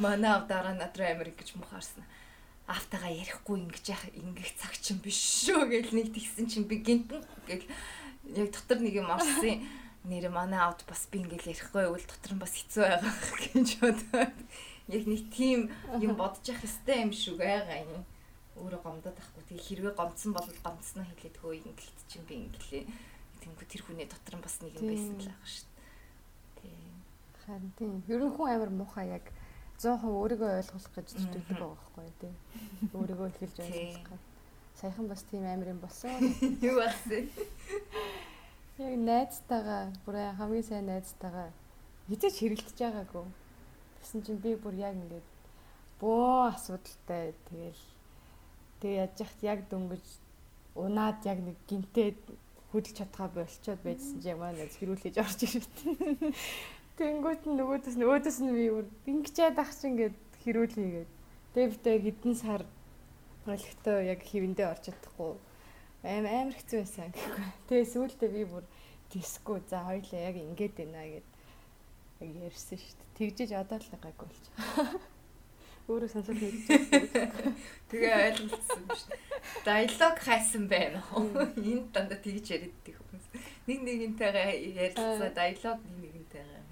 манай аав дараа надруу амир ингэж мухаарсан автагаа ярихгүй ингэж яах ингэх цаг чинь биш шүү гэл нэг тэгсэн чинь би гинтэн гэл яг дотор нэг юм орсон нэр манай аут бас би ингээл ярихгүй бол дотор нь бас хэцүү байгаа гэж бодоод яг нэг тийм юм бодож явах хэрэгтэй юм шиг байгаа юм. Өөрөө гомдоод ахгүй. Тэгээ хэрвээ гомдсон бол гомдсноо хэлээд хөө ингэлт чинь би ингэлээ. Тэнгүү тэр хүний дотор нь бас нэг юм байсан л байгаа шүү дээ. Тийм. Харин тийм. Ер нь хүн амар муухай яг 100% өөрийгөө ойлгох гэж зүтгэдэг байгаа байхгүй тий. Өөрийгөө эхэлж ойлгох. Саяхан бас тийм амар юм болсон. Юу болсон? Яг найзтайгаа бүр хамгийн сайн найзтайгаа хизээч хэрэлдэж байгаагүй. Тэгсэн чинь би бүр яг ингээд бөө асуудалтай тэгэл тэг яаж яхад яг дөнгөж унаад яг нэг гинтээ хөдөлж чадхаа болчоод байжсэн чинь манай найз хэрүүлж орж ирэв. Тэнгүүт нь нөгөөдөөс нь өөдөөс нь би бүр ингэчээд ах чинь ингээд хэрүүлээгээд. Тэгээ битээ хэдэн сар олигтой яг хивэндээ орж чадахгүй аим амар хэцүү байсан гэхгүй. Тэгээ сүүлдээ би бүр диско за хоёлаа яг ингэж байна гэд яг ярьсан шүү дээ. Тэгжиж одоо л гайг болж байгаа. Өөрөө сонсоод хэлж байгаа. Тэгээ ойлголцсон юм шүү. Диалог хайсан байна. Энд дандаа тэгж яриаддаг хүмүүс. Нэг нэгнтэйгээ ярилцсаа диалог нэг нэгнтэйгээ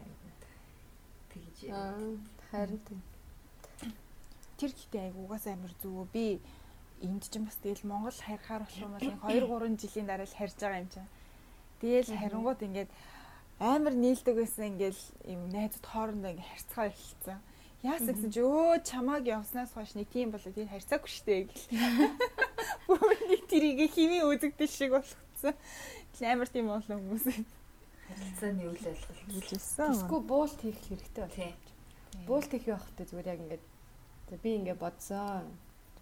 тэгж яриад. Харин. Тэр ихтэй айгу угаасаа амар зүгөө би энд ч бас тэгэл Монгол харихаар болох юм бол 2 3 жилийн дараа л харж байгаа юм чинь. Тэгэл харингууд ингээд амар нийлдэг байсан ингээл юм найзууд хоорондоо ингээ харьцгаа эхэлсэн. Яасан гэсэн чи өө чамааг явснаас хойш нэг тийм болоо тийм харьцаагүй штэ гэл. Бүрний тэрийг химийн үзэгдэл шиг болгоцсон. Тэгэл амар тийм болон хүмүүс. Харилцааны үйл ажиллагаа хийжсэн. Тэсгүй буулт хийх хэрэгтэй байна. Буулт хийх явахдаа зүгээр яг ингээд би ингээ бодсон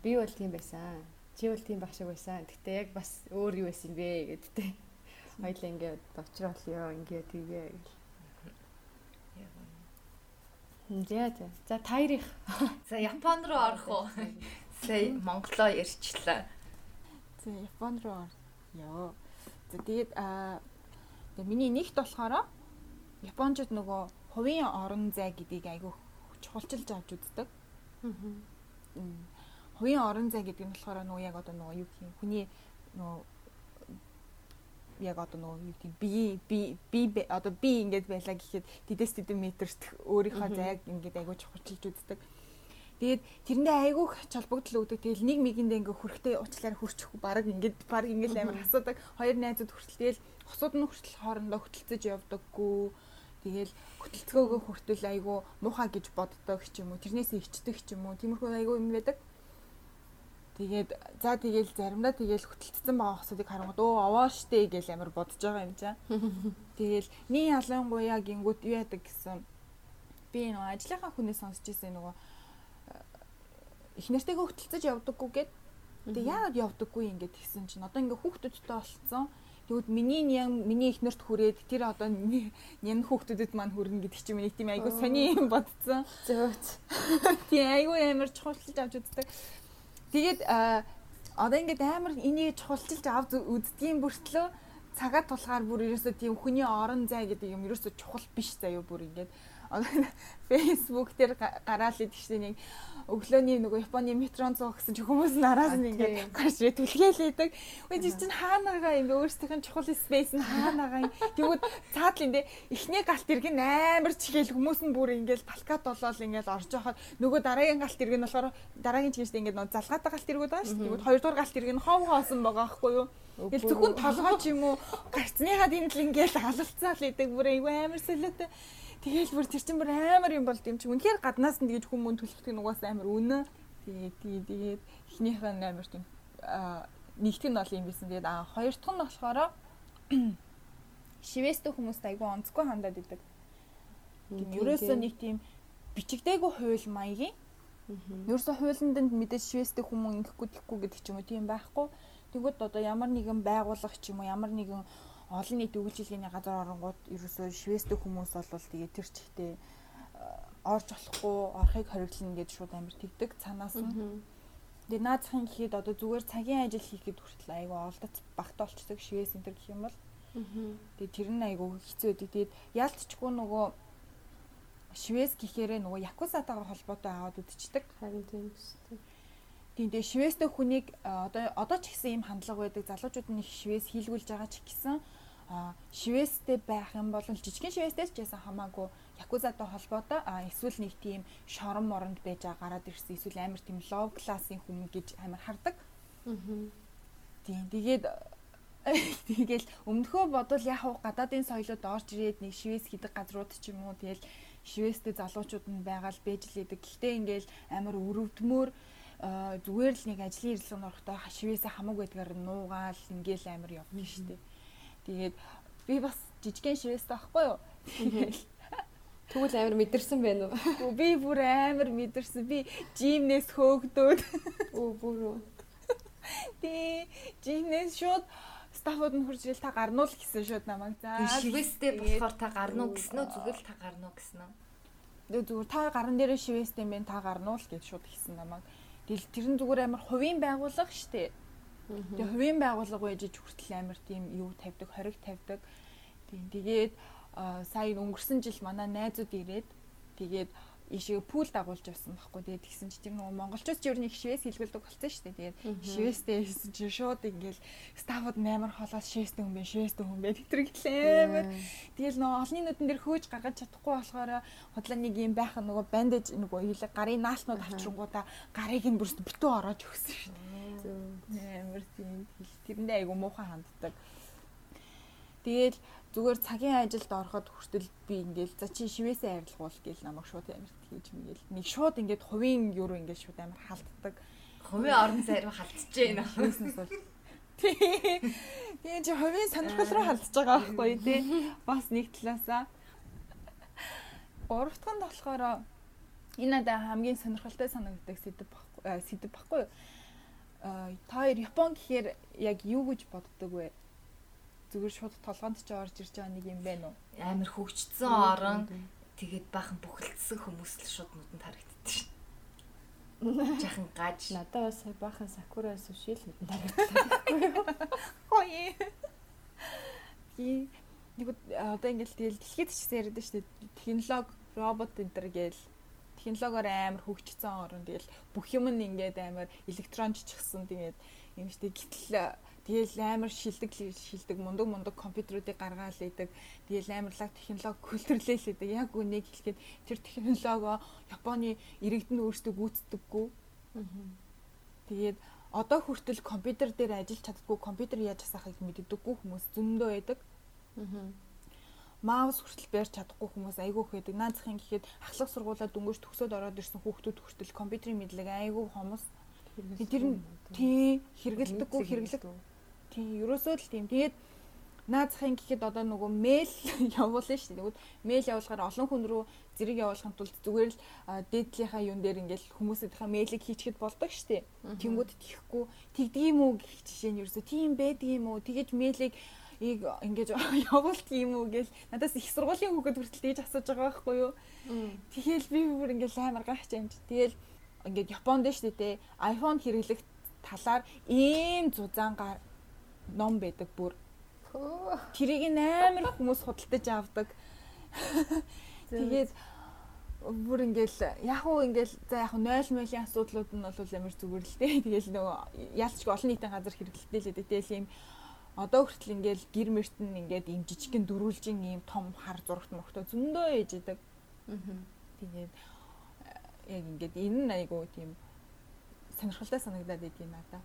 би бол тийм байсан. Чи бол тийм баг шиг байсан. Гэтэ яг бас өөр юу байсан бэ гэдтэй. Хоёлаа ингээд товчроолё ингээ тэгээ гэл. За за. За таярих. За Япон руу орох уу? Сая монголоо ярьчлаа. За Япон руу ёо. За тэгээд аа миний нэгт болохоор Япончууд нөгөө хувийн орон зай гэдгийг айгүй чухалчилж авч үздэг. Аа хувийн орон зай гэдэг нь болохоор нөгөө яг одоо нөгөө юу гэх юм хүний нөгөө яг одоо нөгөө юу гэх би би би одоо би ингэж байлаа гэхэд тэдэс тэдэн метрт өөрийнхөө зайг ингэж айгуу чухалчилж үздэг. Тэгээд тэрэндээ айгуух чолбогдол өгдөг. Тэгэл нэг мигэндээ ингээ хүрхтээ уучлаарай хүрчих баг ингээд баг ингээл амар асуудаг. Хоёр найзууд хүртэл тэгэл хосууд нь хүртэл хоорондоо хөтөлцөж явдаггүй. Тэгэл хөтөлцөөгөө хүртэл айгуу муухай гэж боддог ч юм уу. Тэрнээсээ ичдэг ч юм уу. Тиймэрхүү айгуу юм байдаг. Тэгээд за тэгэл заримдаа тэгэл хөтөлцсөн байгаа хүмүүсийг харангууд өө овоо штэ гэж амар бодож байгаа юм чаа. Тэгэлний ялангуяа гингүүт юу яадаг гэсэн би нөгөө ажлынхаа хүнээс сонсч ирсэн нөгөө их нэртэйгээ хөтөлцөж явдаггүй гэд. Тэгээ яагаад явдаггүй юм гэд тэгсэн чинь одоо ингээ хүүхдүүдтэй болцсон. Тэгвэл миний нян миний ихнэрт хүрээд тэр одоо нян хүүхдүүдэд маань хүрнэ гэдэг чинь миний тийм айгуу сони юм бодсон. Зөөц. Тийм айгуу амар чухалчилж авч үздэг. Тэгээд одоо ингээд амар энийг чухалчилж авч үздгийн бүртлөө цагаат тулгаар бүр ерөөсөө тийм хүний орон зай гэдэг юм ерөөсөө чухал биш заяа бүр ингээд Facebook дээр гараал идэг чинь нэг өглөөний нөгөө Японы метрон цуг гэсэн чи хүмүүс нараас нь ингээд гарч ирээ түлхээлээдэг. Үгүй чи чинь хаанаага юм бэ өөрсдийнх нь чухал спейс нь хаанаага. Тэгвэл цаадлын дээ эхний галт ирг нь амар чихэл хүмүүс нь бүр ингээд балкат болоод ингээд орж яхад нөгөө дараагийн галт ирг нь болохоор дараагийн чихээс ингээд залгаатай галт иргүүд байгаа шүү дээ. Тэгвэл хоёрдугаар галт ирг нь хов хоосон байгаа байхгүй юу? Тэгэл зөвхөн толгой ч юм уу гарцныхаа дэмдэл ингээд алалцаал идэг бүр амар солиотой. Тэгээл бүр тэр чинь бүр амар юм болд юм чи. Үнэхээр гаднаас нь тэгэж хүмүүс төлөвлөх нь угаас амар үнэ. Тэгээд тэгээд тэгээд эхнийх нь амар тийм нэгтгэн нь бол юм бисэн. Тэгээд аа хоёр дахь нь болохоор шивэстэй хүмүүст айгүй онцгүй хандаад идэг. Ерөөсөө нэг тийм бичигдээгүй хууль маягийн. Ерөөсөө хуулинд мэдээж шивэстэй хүмүүс ингэхгүй тэхгүй гэдэг ч юм уу тийм байхгүй. Тэгвэл одоо ямар нэгэн байгууллага ч юм уу ямар нэгэн олон нийт өгүүлжлэгийн газар оронгууд ерөөсөө швесттэй хүмүүс бол тэгээ тэр чихтэй орж болохгүй орохыг хориглоно гэж шууд амир тэгдэг цаанаас нь. Тэгээ наацхан гэхэд одоо зүгээр цагийн ажил хийхэд хүртэл айгүй олдоц багт олцдог швес энэ гэх юм бол. Тэгээ тэр нь айгүй хэцүү байдаг. Тэгээд ялтчгүй нөгөө швес гэхээрээ нөгөө якузатайгаар холбоотой аваад үдчихдэг. Харин тийм үстэй. Тийм тэгээ швестэй хүнийг одоо одоо ч гэсэн ийм хандлага байдаг. Залуучууд нь их швес хийлгүүлж байгаа ч гэсэн швестэй байх юм бол жижигхэн швестэй ч гэсэн хамаагүй якузатай холбоотой эсвэл нэг тийм шорон моронд байж байгаа гараад ирсэн эсвэл амар тийм лов классын хүмүүс гэж амар хардаг. Тийм тэгээд тэгэл өмнөхөө бодвол яг гадаадын соёлоод орж ирээд нэг швес хийдэг газрууд ч юм уу тэгэл швестэй залуучууд нь байгаа л байж лээдэг. Гэхдээ ингээл амар өрөвдмөр зүгээр л нэг ажлын ирэлцэн орохдоо швесээ хамаагүй гэдгээр нуугаал ингээл амар явна шүү дээ. Тэгээд би бас жижигхэн шивээс таахгүй юу. Тэгэл Тэгвэл амар мэдэрсэн байна уу? Би бүр амар мэдэрсэн. Би жимнээс хөөгдөөд. Оо бүр. Тий, жимнээс шууд стафууд нь хурж ирэл та гарнуул гэсэн шууд намайг заа. Шивэстэй болохоор та гарнуу гэсэн үү зүгээр л та гарнуу гэсэн үү? Зүгээр та гарн дээрээ шивэстэй мэн та гарнуул гэж шууд хэлсэн намайг. Тэгэл тэр нь зүгээр амар хувийн байгууллага штэ. Тэгээ хувийн байгууллага байж хүртэл амар тийм юу тавьдаг, хориг тавьдаг. Тийм тэгээд сая өнгөрсөн жил манай найзууд ирээд тэгээд ишээ пул дагуулж явсан байхгүй. Тэгээд тэгсэн чи тэр нөгөө монголчууд ч ер нь их швэс хэлбэлдэг болсон шүү дээ. Тэгээд швэстэй хэлсэн чи шууд ингээл стафууд амар холоос швэстэй хүн бэ швэстэй хүн бэ тэр гэлээр тэгэл нөгөө олны нүдэн дээр хөөж гаргаж чадахгүй болохоор худлаа нэг юм байх нөгөө бандаж нөгөө хилэг гарын наалтнууд авчирнгуудаа гарыг нь бүрс битүү ороож өгсөн шүү дээ. Амар тийм. Тэрэндээ айгу муухан ханддаг. Тэгэл зүгээр цагийн ажилд ороход хүртэл би ингээл за чи шивээсээ арилгуул гэл намайг шууд амар хийж мэгэл. Нэг шууд ингээд хувийн юу руу ингээд шууд амар халтдаг. Хувийн орон зай руу халтж байна. Бизнес бол Тэгээ чи хувийн сонирхол руу халтж байгаа байхгүй тий. Бас нэг талаасаа. Гурав дахь нь болохоор энэ надад хамгийн сонирхолтой санагддаг сэдв баггүй сэдв баггүй юу? та хоёр Япон гэхээр яг юу гэж боддог вэ? Зүгээр шууд толгоонд ч орж ирж байгаа нэг юм байна уу? Амар хөвгчдсэн орон тэгээд бахан бүхэлдсэн хүмүүс л шууд нүдэнд харагддаг шин. Жахан гаж. Надад бас бахан сакура суши л нүдэнд харагддаг. Хой. И нэг одоо ингээл тэгэл дэлхийд ч гэсэн яриад шүү дээ. Технологи, робот энэ төр гээл технологиор амар хөгжсөн орон тэгэл бүх юм нь ингээд амар электронч чигсэн тэгээд юм штэ гэтэл тэгэл амар шилдэг шилдэг мундаг мундаг компьютеруудыг гаргаал идэг. Тэгэл амарлаг технологи культурлээл идэг. Яг үнийг хэлэхэд тэр технологи Японы иргэдэн өөрсдөө гүйцэдэггүй тэгээд одоо хүртэл компьютер дээр ажиллаж чаддгүй компьютер яаж асаахыг мэддэггүй хүмүүс зөндөө байдаг. Маус хүртэл барьж чадахгүй хүмүүс айгүй хэдэг. Наацхийн гэхэд ахлах сургуулаа дүнгэж төгсөөд ороод ирсэн хүүхдүүд хүртэл компьютерийн мэдлэг айгүй хомос. Тэр нь тий хэрэгэлдэггүй хэрэглэг тий ерөөсөө л тийм. Тэгээд наазахын гэхэд одоо нөгөө мэйл явуулна шүү дээ. Тэгвэл мэйл явуулахаар олон хүн рүү зэрэг явуулахын тулд зүгээр л дээдлийнхаа юун дээр ингээл хүмүүсийнхээ мэйлийг хийчихэд болдог шүү дээ. Тэнгүүд тийхгүй тэгдэг юм уу гэх жишээ нь ерөөсөө тийм байдаг юм уу? Тэгэж мэйлийг ийг ингэж явуулт юм уу гэж надаас их сургуулийн хүүхэд хүртэл тэгж асууж байгаа байхгүй юу. Тэгэл би бүр ингээл амар гайхаж юм чи. Тэгэл ингээд Японд шүү дээ те iPhone хэрэглэх талаар ийм зузаангаар ном байдаг бүр Тэрийг амар хүмүүс худалдаж авдаг. Тэгээд бүр ингээл яг уу ингээл за яг 0 мөлийн асуудлууд нь бол амар зүгээр л дээ. Тэгэл нөгөө ялчгүй олон нийтийн газар хэрэглэдэг л дээ. Тэгэл ийм одоо хүртэл ингээл гэр мэрт нь ингээд ийм жижигхэн дөрүүлжин ийм том хар зурагт мөртөө зөндөө ээж идэг. Тэгээд яг ингээд энэ нь айгу тийм сонирхолтой санагдаад байдгийг надаа.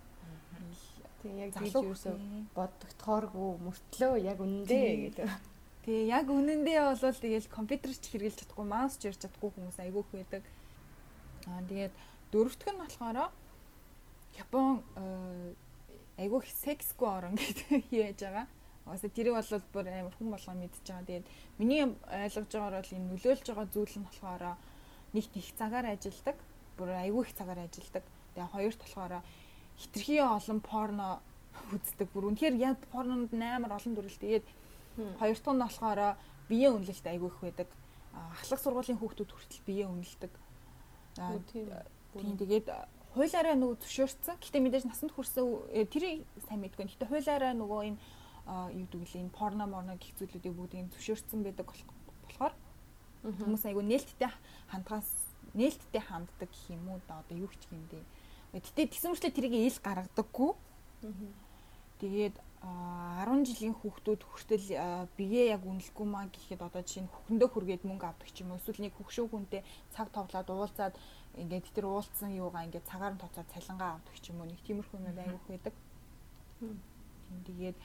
Тэг яг тийж юусоо бодогдохооргүй мөртлөө яг үнэндээ гэдэг. Тэгээ яг үнэндээ бол тэгэл компьютер ч хэрэглэж чадахгүй, маус ч ярьж чадахгүй хүмүүс айгүйх байдаг. Аа тэгээд дөрөвтг нь болохоор Япон айгүйх сексгүй орон гэдэг хийж байгаа. Угаасаа тэрийг бол бүр амар хүн болгоо мэдчихэж байгаа. Тэгээд миний ойлгож байгаагаар бол энэ нөлөөлж байгаа зүйл нь болохоор нэгт их цагаар ажилладаг, бүр айгүй их цагаар ажилладаг. Тэгээ хоёрт болохоор хитрхи олон порно үздэг. Бүр үнэхээр яг порнонд амар олон төрөл. Тэгээд хоёр дахь нь болохоор биеийн үнэлэлт айгүй их байдаг. Ахлах сургуулийн хүүхдүүд хүртэл биеийн үнэлдэг. Тийм тэгээд хуулаараа нөгөө зөвшөөрсөн. Гэтэ мэдээж насанд хүрсэн э, тэрийг сайн мэдгүй. Гэтэ хуулаараа нөгөө энэ юу гэдэг л энэ порно морно гих зүйлүүдийг бүгдийг зөвшөөрсөн байдаг болохоор хүмүүс айгүй нээлттэй хандгаас нээлттэй ханддаг гэх юм уу да одоо юу ч юм дээ Гэтэ тэгсэн мөрчлөө тэрийг ил гаргадаггүй. Тэгээд 10 жилийн хүүхдүүд хүртэл биеэ яг үнэлэхгүй маа гэхэд одоо жишээ нь хөхөндөө хүргээд мөнгө авдаг ч юм уу эсвэл нэг хөгшөө хүнтэй цаг товлоод уулзаад ингээд тэр уулцсан юугаа ингээд цагаар нь тоцоод цалингаа авдаг ч юм уу нэг тиймэрхүү юм айгүйх байдаг. Тэгээд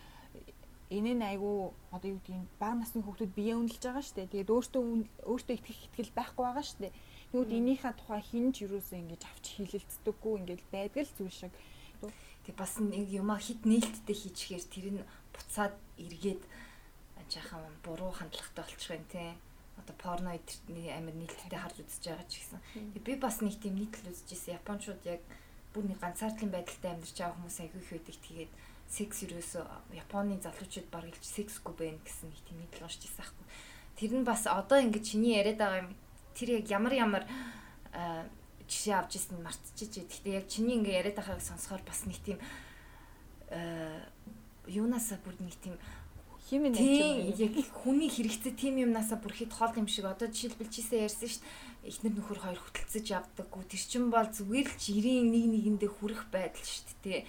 энэ нь айгүй одоо юу гэдгийг бага насны хүүхдүүд биеэ үнэлж байгаа шүү дээ. Тэгээд өөртөө өөртөө итгэх итгэл байхгүй байгаа шүү дээ. Тэгвэл энийхээ тухай хинж юусоо ингэж авч хилэлцдэггүй ингэж байдаг л зүйл шиг. Тэг бас нэг юмаа хит нээлттэй хийчихээр тэр нь буцаад эргээд жаахан буруу хандлагатай болчих юм те. Одоо порно эдэртний амир нээлттэй харж үзэж байгаа ч гэсэн. Би бас нэг тийм нийтлэл үзчихсэн. Японочууд яг бүр нэг ганцаардлын байдалтай амьдарч байгаа хүмүүс аягүй их байдаг. Тэгээд секс ерөөсөө Японы залуучууд баг илж сексгүй байна гэсэн нэг тийм нийтлэл уншижсэн аахгүй. Тэр нь бас одоо ингэ чиний яриад байгаа юм тэр яг ямар ямар жишээ авч ирсэн мартчихжээ. Гэхдээ яг чиний ингээ яриад байгааг сонсохоор бас нэг тийм юунаасаа бүр нэг тийм химэн яг хүний хэрэгцээ тийм юмнасаа бүр хэд хол юм шиг одоо жишээлбэл чийсээ ярьсан шүү дээ. Эхнэр нөхөр хоёр хөтөлцөж явдаггүй тэр чин бол зүгээр л жирийн нэг нэгэндээ хүрэх байдал шүү дээ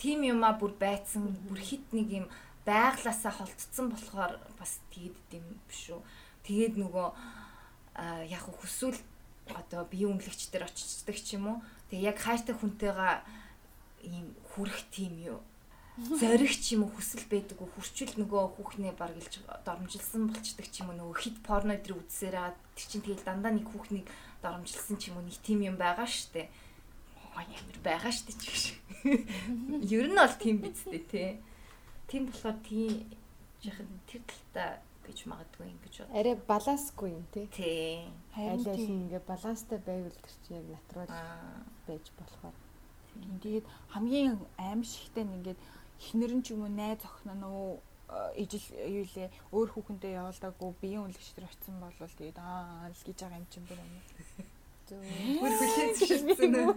тийм юмаа бүр байцсан бүр хит нэг юм байглаасаа холтцсон болохоор бас тэгээд юм биш үү? Тэгээд нөгөө яг хүсвэл одоо бие үнэлэгч дээр очичдаг ч юм уу. Тэгээ яг хайртай хүнтэйгээ ийм хүрэх тийм юу зориг ч юм уу хүсэл байдаг уу хүрчүүл нөгөө хүүхнээ баг илж доромжилсан болчдаг ч юм уу нөгөө хит порно дээр үзсээрээ тэр чинь тэгэл дандаа нэг хүүхнийг доромжилсан ч юм уу нэг тийм юм байгаа штэ. Ямар байгаа штэ ч гэж. Ер нь бол тийм биз дээ те. Тийм болохоор тийм яхан тэр талтай гэж магадгүй юм гэж бод. Арай балансгүй юм тий. Тий. Айл ингээ баланстай байвал тэр чинь яг натурал байж болохоор. Тэгээд хамгийн аимшигтай нь ингээд нь ч юм уу найз охин нь уу ижил юу лээ өөр хүүхэндээ явуулдаагүй биеийн үнэлэгч төр очисон бол тэгээд аа л гэж байгаа юм чинь бүр юм. Бүр хүлээж шилжсэн үү?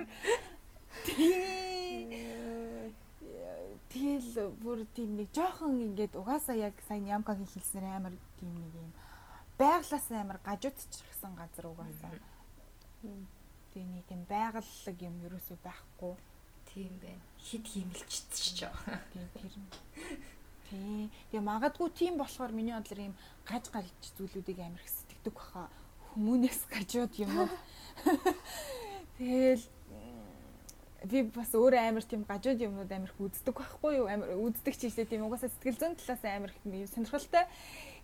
Тэгэл бүр тийм нэг жоохон ингээд угаасаа яг сайн ямкагийн хэлснээр амар тийм нэг юм байглаас амар гажуудчихсан газар угаасаа. Тэгээ нэг юм байгаллаг юм ерөөсөө байхгүй. Тийм байна. Хид химэлчдэж ч. Тийм тэр. Тийм. Тэгээ магадгүй тийм болохоор миний бодлоор юм гаж гарч зүйлүүдийг амар их сэтгэдэг баха. Хүмүүнээс гажууд юм уу. Тэгэл би бас өөрөө амар тийм гажууд юмнууд амар их үздэг байхгүй юу? Амар үздэг ч ихлэ тийм угаасаа сэтгэл зүйн талаас амар их сонирхолтой.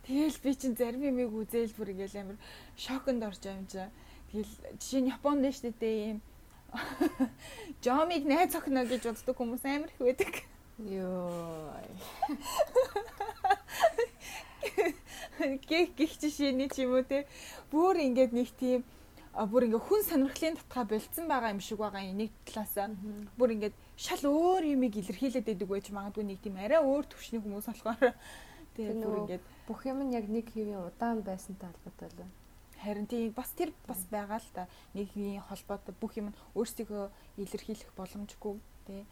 Тэгэл би чинь зарим юмыг үзээл бүр ингээл амар шоконд орж байгаа. Юм чаа тэгэл жишээ нь Японд нь штэ дээ ийм Жомиг найз охино гэж боддог хүмүүс амар их байдаг. Йоо. Гэх гих жишээний ч юм уу те. Бүр ингээд нэг тийм бүр ингээ хүн сонирхлын татгаа болцсон байгаа юм шиг байгаа юм. Нэг талаасаа бүр ингээд шал өөр юмыг илэрхийлээд байдаг байж магадгүй нэг тийм арай өөр төвшний хүмүүс болохоор. Тэгээ бүр ингээд бүх юм нь яг нэг хэвийн удаан байсантай холбоотой л байна. харин тийм бас тэр бас байгаа л та нэг хэвийн холбоотой бүх юм нь өөрсдийгөө илэрхийлэх боломжгүй тий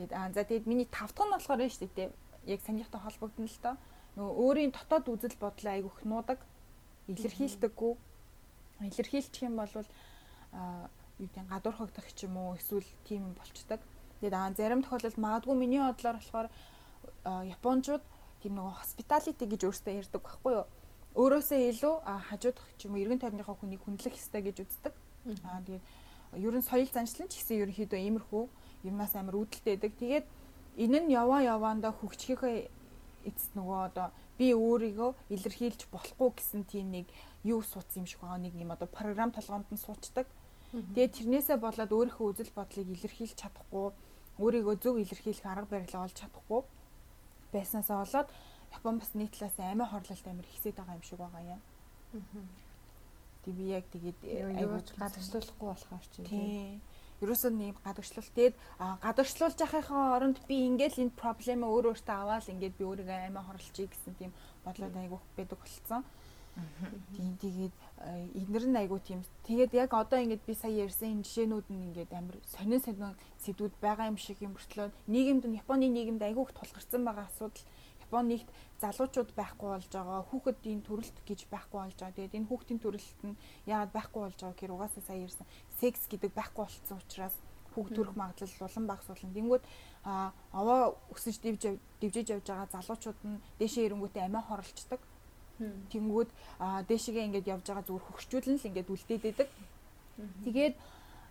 Тэгээд аа за тэгээд миний тав дахь нь болохоор нь шүү дээ яг санийхтай холбогдно л доо. Нөгөө өөрийн дотоод үзэл бодлоо айгүйх нуудаг илэрхийлдэггүй илэрхийлчих юм бол а юу гэдэг нь гадуурхагдах ч юм уу эсвэл тийм болчдаг. Тэгээд аа зарим тохиолдолд магадгүй миний бодлоор болохоор японочууд тийм нөгөө hospitality гэж өөрсдөө ярьдаг байхгүй юу? Өөрөөсөө илүү хажуудах ч юм уу эргэн тойрныхоо хүнийг хүндлэх ёстой гэж үздэг. Аа тэгээд ер нь соёл заншлан ч гэсэн ерөнхийдөө иймэрхүү юмнаас амар үүдэлтэй байдаг. Тэгээд энэ нь яваа яваандаа хөгжихийнхээ эцэст нөгөө одоо би өөрийгөө илэрхийлж болохгүй гэсэн тийм нэг юу суудсан юм шиг байгаа нэг юм одоо програм толгоонд нь суучдаг. Тэгээд тэрнээсээ болоод өөрийнхөө үзэл бодлыг илэрхийлж чадахгүй, өөрийгөө зөв илэрхийлэх арга барилаа олж чадахгүй байснаасаа болоод Япон бас нэг талаас амиа хорлолт амир ихсээд байгаа юм шиг байгаа юм. Тэг би яг тэгээд Аюуж гадагшлуулахгүй болохоор ч юм. тий. Ерөөсөө нэг гадагшлал тэгээд гадагшлуулж яхахын оронд би ингээл энэ проблем өөр өөртөө аваад ингээд би өөрийгөө амиа хорлолчих гэсэн тийм бодлоод айгуух байдаг болцсон. Тийм тэгээд эднэр нь айгуу тийм. Тэгээд яг одоо ингээд би сая ярьсан энэ жишээнүүд нь ингээд амар сонин сонин сэдвүүд байгаа юм шиг юм өртлөө нийгэмд нь Японы нийгэмд айгуух тулгарсан байгаа асуудал Японигт залуучууд байхгүй болж байгаа хүүхэдийн төрөлт гэж байхгүй болж байгаа. Тэгээд энэ хүүхдийн төрөлт нь яагаад байхгүй болж байгаа гэхээр угаасаа сая ярьсан секс гэдэг байхгүй болцсон учраас хүүхд төрөх магадлал улам багс болно. Тэнгүүд а аваа өсөж дивж дивжиж явж байгаа залуучууд нь дээшээ ирэнгүүтээ амиа хорлцдог. Тэнгүүд а дээшээгээ ингээд явж байгаа зүгээр хөгшчүүлэн л ингээд үлдээдэг. Тэгээд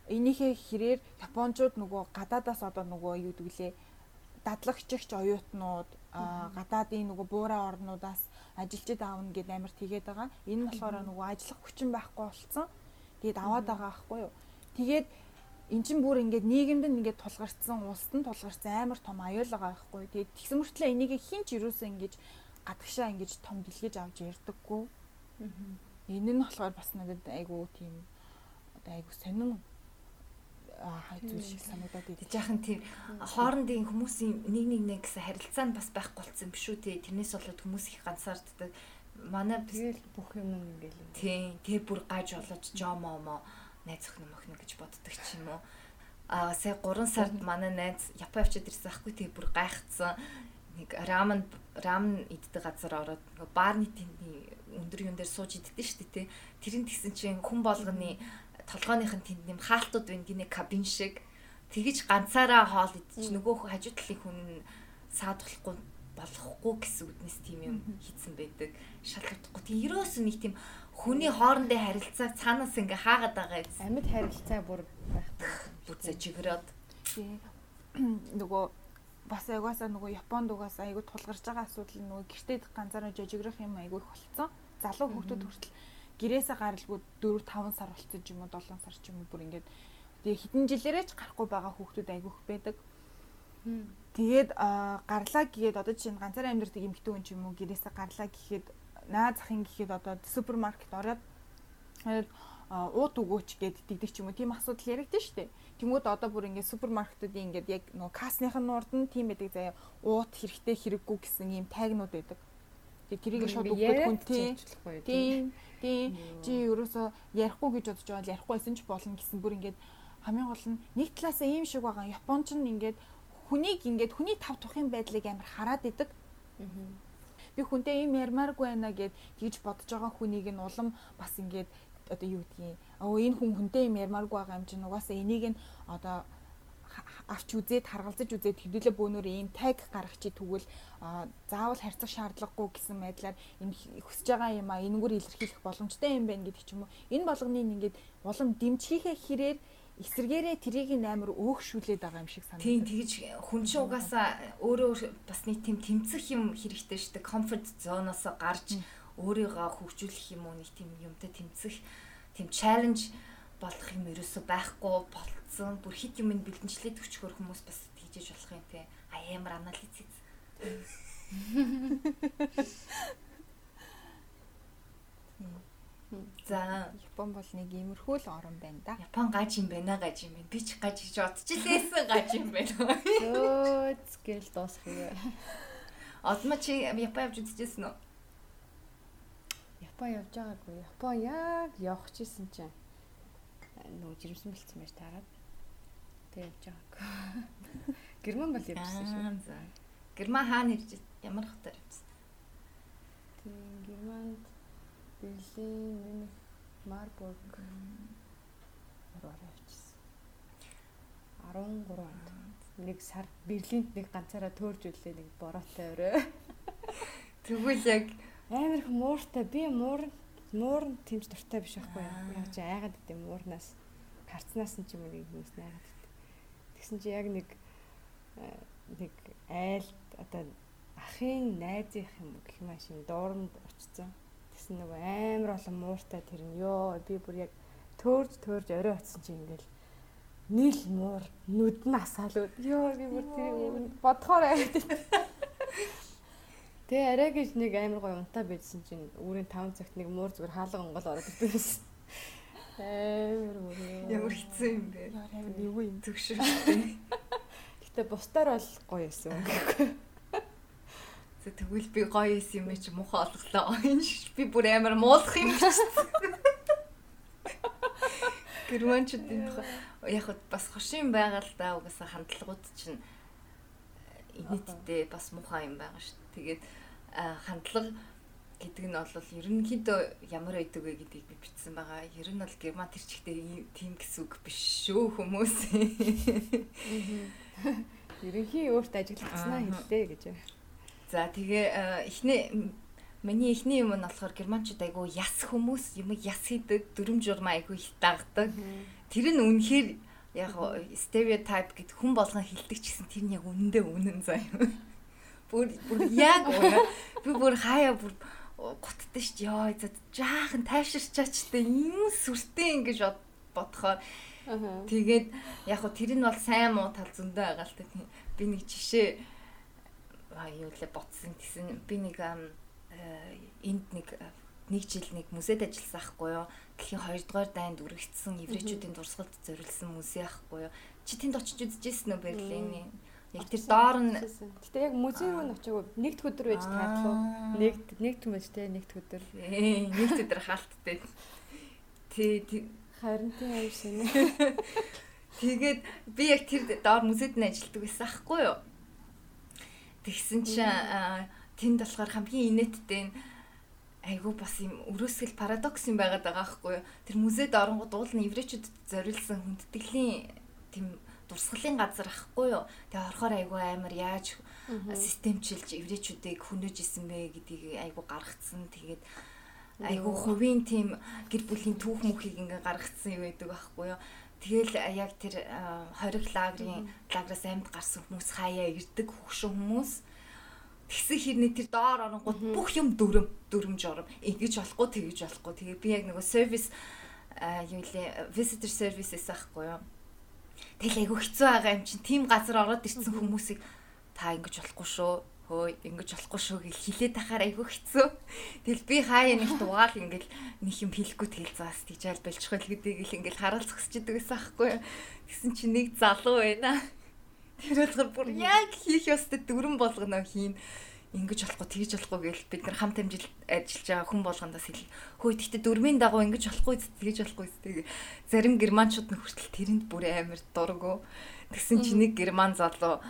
энийхээ хэрээр Япончууд нөгөө гадаадаас одоо нөгөө юу гэдэг лээ дадлагчигч оюутнууд гадаадын нөгөө буурай орнуудаас ажилчид аавна гэд амар тэгээд байгаа. Энэ нь болохоор нөгөө ажиллах хүчин байхгүй болцсон. Тэгээд аваад байгаа байхгүй юу. Тэгээд эн чин бүр ингээд нийгэмд ингээд тулгарцсан, улсад нь тулгарцсан амар том аюул байгаа байхгүй. Тэгээд тэгсэн мөртлөө энийг хин ч юусэн ингэж гадагшаа ингэж том дэлгэж авч ярьдаггүй. Энэ нь болохоор бас надад айгуу тийм одоо айгуу сонин аа зүйл шиг санагдаад идэв. Жаахан тэр хоорондын хүмүүсийн нэг нэг нэг гэсэн харилцаа нь бас байхгүй болсон юм шүү те. Тэрнээс болоод хүмүүс их ганцаарддаг. Манай Тэгэл бүх юм ингээл юм. тий тэр бүр гаж болоод жомомо найз охин мохно гэж боддог ч юм уу. Аа сая 3 сард манай найз Япон явчаад ирсэн ахгүй тий бүр гайхацсан. Нэг рамен рамен иддэг газар ороод нөгөө баарны тэндний өндөр юм дээр сууж иддэг шүү дээ тий. Тэрэн тэгсэн чинь хүн болгоны толгойных нь тэнд нэм хаалтууд байна гинэ кабин шиг. Тэгэж ганцаараа хоол идчих нөгөө хажуу талын хүн нь саадуулахгүй болохгүй гэсэн үднэс тийм юм хийцэн байдаг. Шалгахгүй. Тэг ерөөс нэг тийм хүний хоорондын харилцаа цаанаас ингээ хаагаад байгаа юм. Амьд харилцаа бүр байхгүй. Чигрээд тий нөгөө бас айгуусаа нөгөө Японд угаасаа айгу тулгарч байгаа асуудал нөгөө гэртээ ганцаараа жижигрэх юм айгу их болцсон. Залуу хүмүүс хүртэл гэрээсээ гаралгүй 4 5 сар болцсон ч юм уу 7 сар ч юм уу бүр ингээд тэгээ хэдэн жилээрээ ч гарахгүй байгаа хүүхдүүд айгу их байдаг. Тэгээд аа, гарлаа гэгээд одоо жишээ нь ганцаараа амьдардаг эмэгтэй хүн ч юм уу гэрээсээ гарлаа гэхэд наа захын гэхэд одоо супермаркет ороод аа, уут өгөөч гэд тэгдэг ч юм уу тийм асуудал яригдэн штэ. Тэнгүүд одоо бүр ингээд супермаркетуудын ингээд яг нөгөө кассныхын нуурд нь тийм байдаг заяа уут хэрэгтэй хэрэггүй гэсэн ийм тагнууд байдаг. Тэгээд тэрийг шууд өгөхөд хүн тийм Тийм. Чи ерөөсөө ярихгүй гэж бодож байгаа л ярихгүйсэн ч болно гэсэн бүр ингээд хамгийн гол нь нэг талаасаа ийм шиг байгаа. Японч нь ингээд хүнийг ингээд хүний тав тухын байдлыг амар хараад идэг. Би хүнтэй ийм ярмааргүй байна гэд тэгж бодож байгаа хүнийг нь улам бас ингээд одоо юу гэдгийг оо энэ хүн хүнтэй ийм ярмааргүй байгаа юм чинь угаасаа энийг нь одоо авч үзээд харгалзаж үзээд хэдүүлээ бөөнөр ийм таг гаргачих тэгвэл а, заавал харьцах шаардлагагүй гэсэн байдлаар энэ хүсэж байгаа юм а энэгээр илэрхийлэх боломжтой юм байна гэдэг ч юм уу энэ болгоныг ингээд улам дэмжихээ хэрээр эсэргээрээ трийг амар өөхшүүлээд байгаа юм шиг санагдав. Тийм тэгж хүн чинь угаасаа өөрөө бас нэг тийм тэмцэх юм хэрэгтэй шүү дээ. Comfort zone-оос гарч өөрийгөө хөгжүүлэх юм уу нэг тийм юмтай тэмцэх тийм challenge болох юм ерөөсөө байхгүй алдсан бүр хит юм бэлэнчлээд өчгөр хүмүүс бас тэгжэж болох юм те. А ямар анализ хийх. За Япон бол нэг иймэрхүү л орн байна да. Япон гаж юм байна гаж юм байна. Би ч гаж гэж бодчихлээсэн гаж юм байна. Өөц гэл дуусах юм. Одма чи Япон явж үзчихсэн үү? Япон явж байгаагүй. Япон яг явах гэсэн чинь нөгөө жирэмсэн бэлдсэн байж таарад. Тэг явж байгаагүй. Герман бол явжсэн шүү. За. Герман хаана ирж ямар хотоор явсан? Тийм Германд Берлин, Мюнхен, Марбург ороор явчихсан. 13 онд нэг сар Берлинд нэг ганцаараа төөрж үлээ нэг бороотой өрөө. Тэгвэл яг Амар их мууртай. Би муур муур тэмч дуртай биш байхгүй? Яг чи айгаад идэв муурнаас харцнаас нь ч юм уу нэг хүмүүс найгаад идэв. Тэгсэн чи яг нэг э, нэг айлд одоо ахын найзынх юм гэх юм ашиг дууранд очсон. Тэгсэн нөгөө амар олон мууртай тэр нь ёо би бүр яг төөрж төөрж орой очсон чи ингээл нийл муур нүд нь асаалууд ёо би бүр тэр бодхоор айгаад Тэгээ арай гэж нэг амар гоё унтаа бидсэн чинь үүрийн 5 цагт нэг муур зүгээр хаалга онгол ороод ирсэн. Амар өөр. ямар хэцүү юм бэ? Амар юу юм. Төгшөлтэй. Гэтэ бусдаар бол гоё байсан гэхгүй. Тэгвэл би гоё юм юм чи муухай олголоо. Энэ би бүр амар муулах юм гэж. Германчууд энэ яг бас хошин байгаа л да угаасаа хандлагууд чинь инээдтэй бас муухай юм байгаа шүү. Тэгээд хандлага гэдэг нь бол ерөнхийдөө ямар байдаг вэ гэдгийг би бичсэн байгаа. Ер нь бол герман тэрчгтээ тийм гэсэн үг биш шүү хүмүүс. Ерөнхий өөрт ажиглагдсанаа хэллээ гэж. За тэгээ эхний миний эхний юм нь болохоор германчууд айгу яс хүмүүс юм яс хийдэг дүрм журмаа айгу их дагдаг. Тэр нь үнэхээр яг стереотип гэд хүн болгон хилдэг ч гэсэн тэр нь яг үнэндээ үнэн заяа. Бүр бүр яг. Би бүр хаяа бүр гутдээ шүү дээ. Йоо за жаахан тайширчаачтай юм сүртэй ингэж бод- бодохоор. Тэгээд яг хөө тэр нь бол сайн муу тал зөндөө байгаа л та. Би нэг жишээ аа юу лээ ботсон гэсэн би нэг э, энд нэг нэг жил нэг музейд ажилласан ахгүй юу. Дэлхийн 2 дугаар дайнд үргэлжсэн еврейчүүдийн дурсгалд зориулсан музей ахгүй юу. Чи тэнд очиж үзчихсэн үү Берлиний? Яг тэр доор нь Гэтэ яг музей руу очиагүй нэгд өдөр байж таадлуу. Нэгд нэгд хүмүүс те нэгд өдөр. ээ нэг өдөр хаалттай. Тий Харин тийм аяр шинэ. Тэгээд би яг тэр доор музейд нь ажилладаг байсан аахгүй юу. Тэгсэн чинь тэнд болохоор хамгийн инээдтэй нь айгу бас юм өрөөсгөл парадокс юм байгаад байгаа аахгүй юу. Тэр музейд оронгууд уул нь еврейчүүдэд зориулсан хүндтгэлийн тийм дурсгалын газар ахгүй юу. Тэгээ орохоор айгу амар яаж системчилж еврейчүүдийг хүнэж исэн бэ гэдгийг айгу гаргацсан. Тэгээд айгу хувийн тийм гэр бүлийн түүх мөхийг ингээ гаргацсан юм байдаг байхгүй юу. Тэгэл яг тэр хориг лагерын лаграас амьд гарсан хүмүүс хаяа ирдэг хөвшин хүмүүс тэгсэн хэрнээ тэр доор оронгууд бүх юм дүрм дүрм журм ингэж болохгүй тэгэж болохгүй. Тэгээ би яг нөгөө сервис юу лээ visitor services ахгүй юу? Тэгэл айгу хэцүү байгаа юм чинь. Тийм газар ороод ирсэн хүмүүсийг та ингэж болохгүй шүү. Хөөе ингэж болохгүй шүү гэж хилээд тахаар айгу хэцүү. Тэгэл би хаяа нэг дугаал ингээл нэг юм хэлэхгүй тэгэл заас тийжэл болчих байл гэдгийг л ингээл харуулцах хэсчдэг байсан аахгүй юу. Тэгсэн чинь нэг залуу байна. Тэр болохоор бүр яг хийх ёстой дүрэн болгоно хийн ингэж болохгүй тэгж болохгүй гэж бид нар хамт амжилт ажиллаж байгаа хүн болгондоос хэл. Хөөе тэгтээ дөрмийн дагуу ингэж болохгүй тэгж болохгүй тэгээ зарим германчууд нь хүртэл тэрэнд бүр амар дургу. Тэгсэн чи нэг герман залуу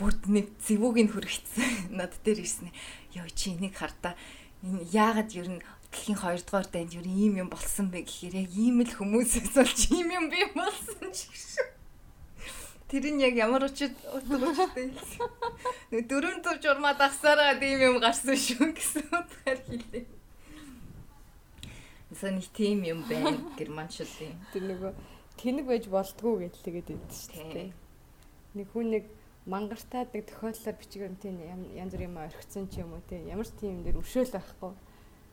бүрд нэг зэвүүг нь хүргэцсэн над дээр ирсэн. Йоо чи энийг хардаа энэ яагаад ер нь дэлхийн 2 дугаар дайнд ер нь ийм юм болсон бэ гэхээр яг ийм л хүмүүсээс болж ийм юм би болсон ч гэсэн. Тэр нь яг ямар учид утгатай юм. Нэг дөрөв төв журмаа дагсараа тийм юм гарсан шүү гэсэн утгаар хэлээ. Сэн их тийм юм байна германчуудын. Тэр нөгөө тэнэг байж болтгоо гэж тэгээд байдаг шүү дээ. Нэг хүн нэг мангартаад нэг тохиоллоор бичгээр тийм янз бүр юм орхицсон ч юм уу тийм ямар ч тийм дэр өшөөл байхгүй.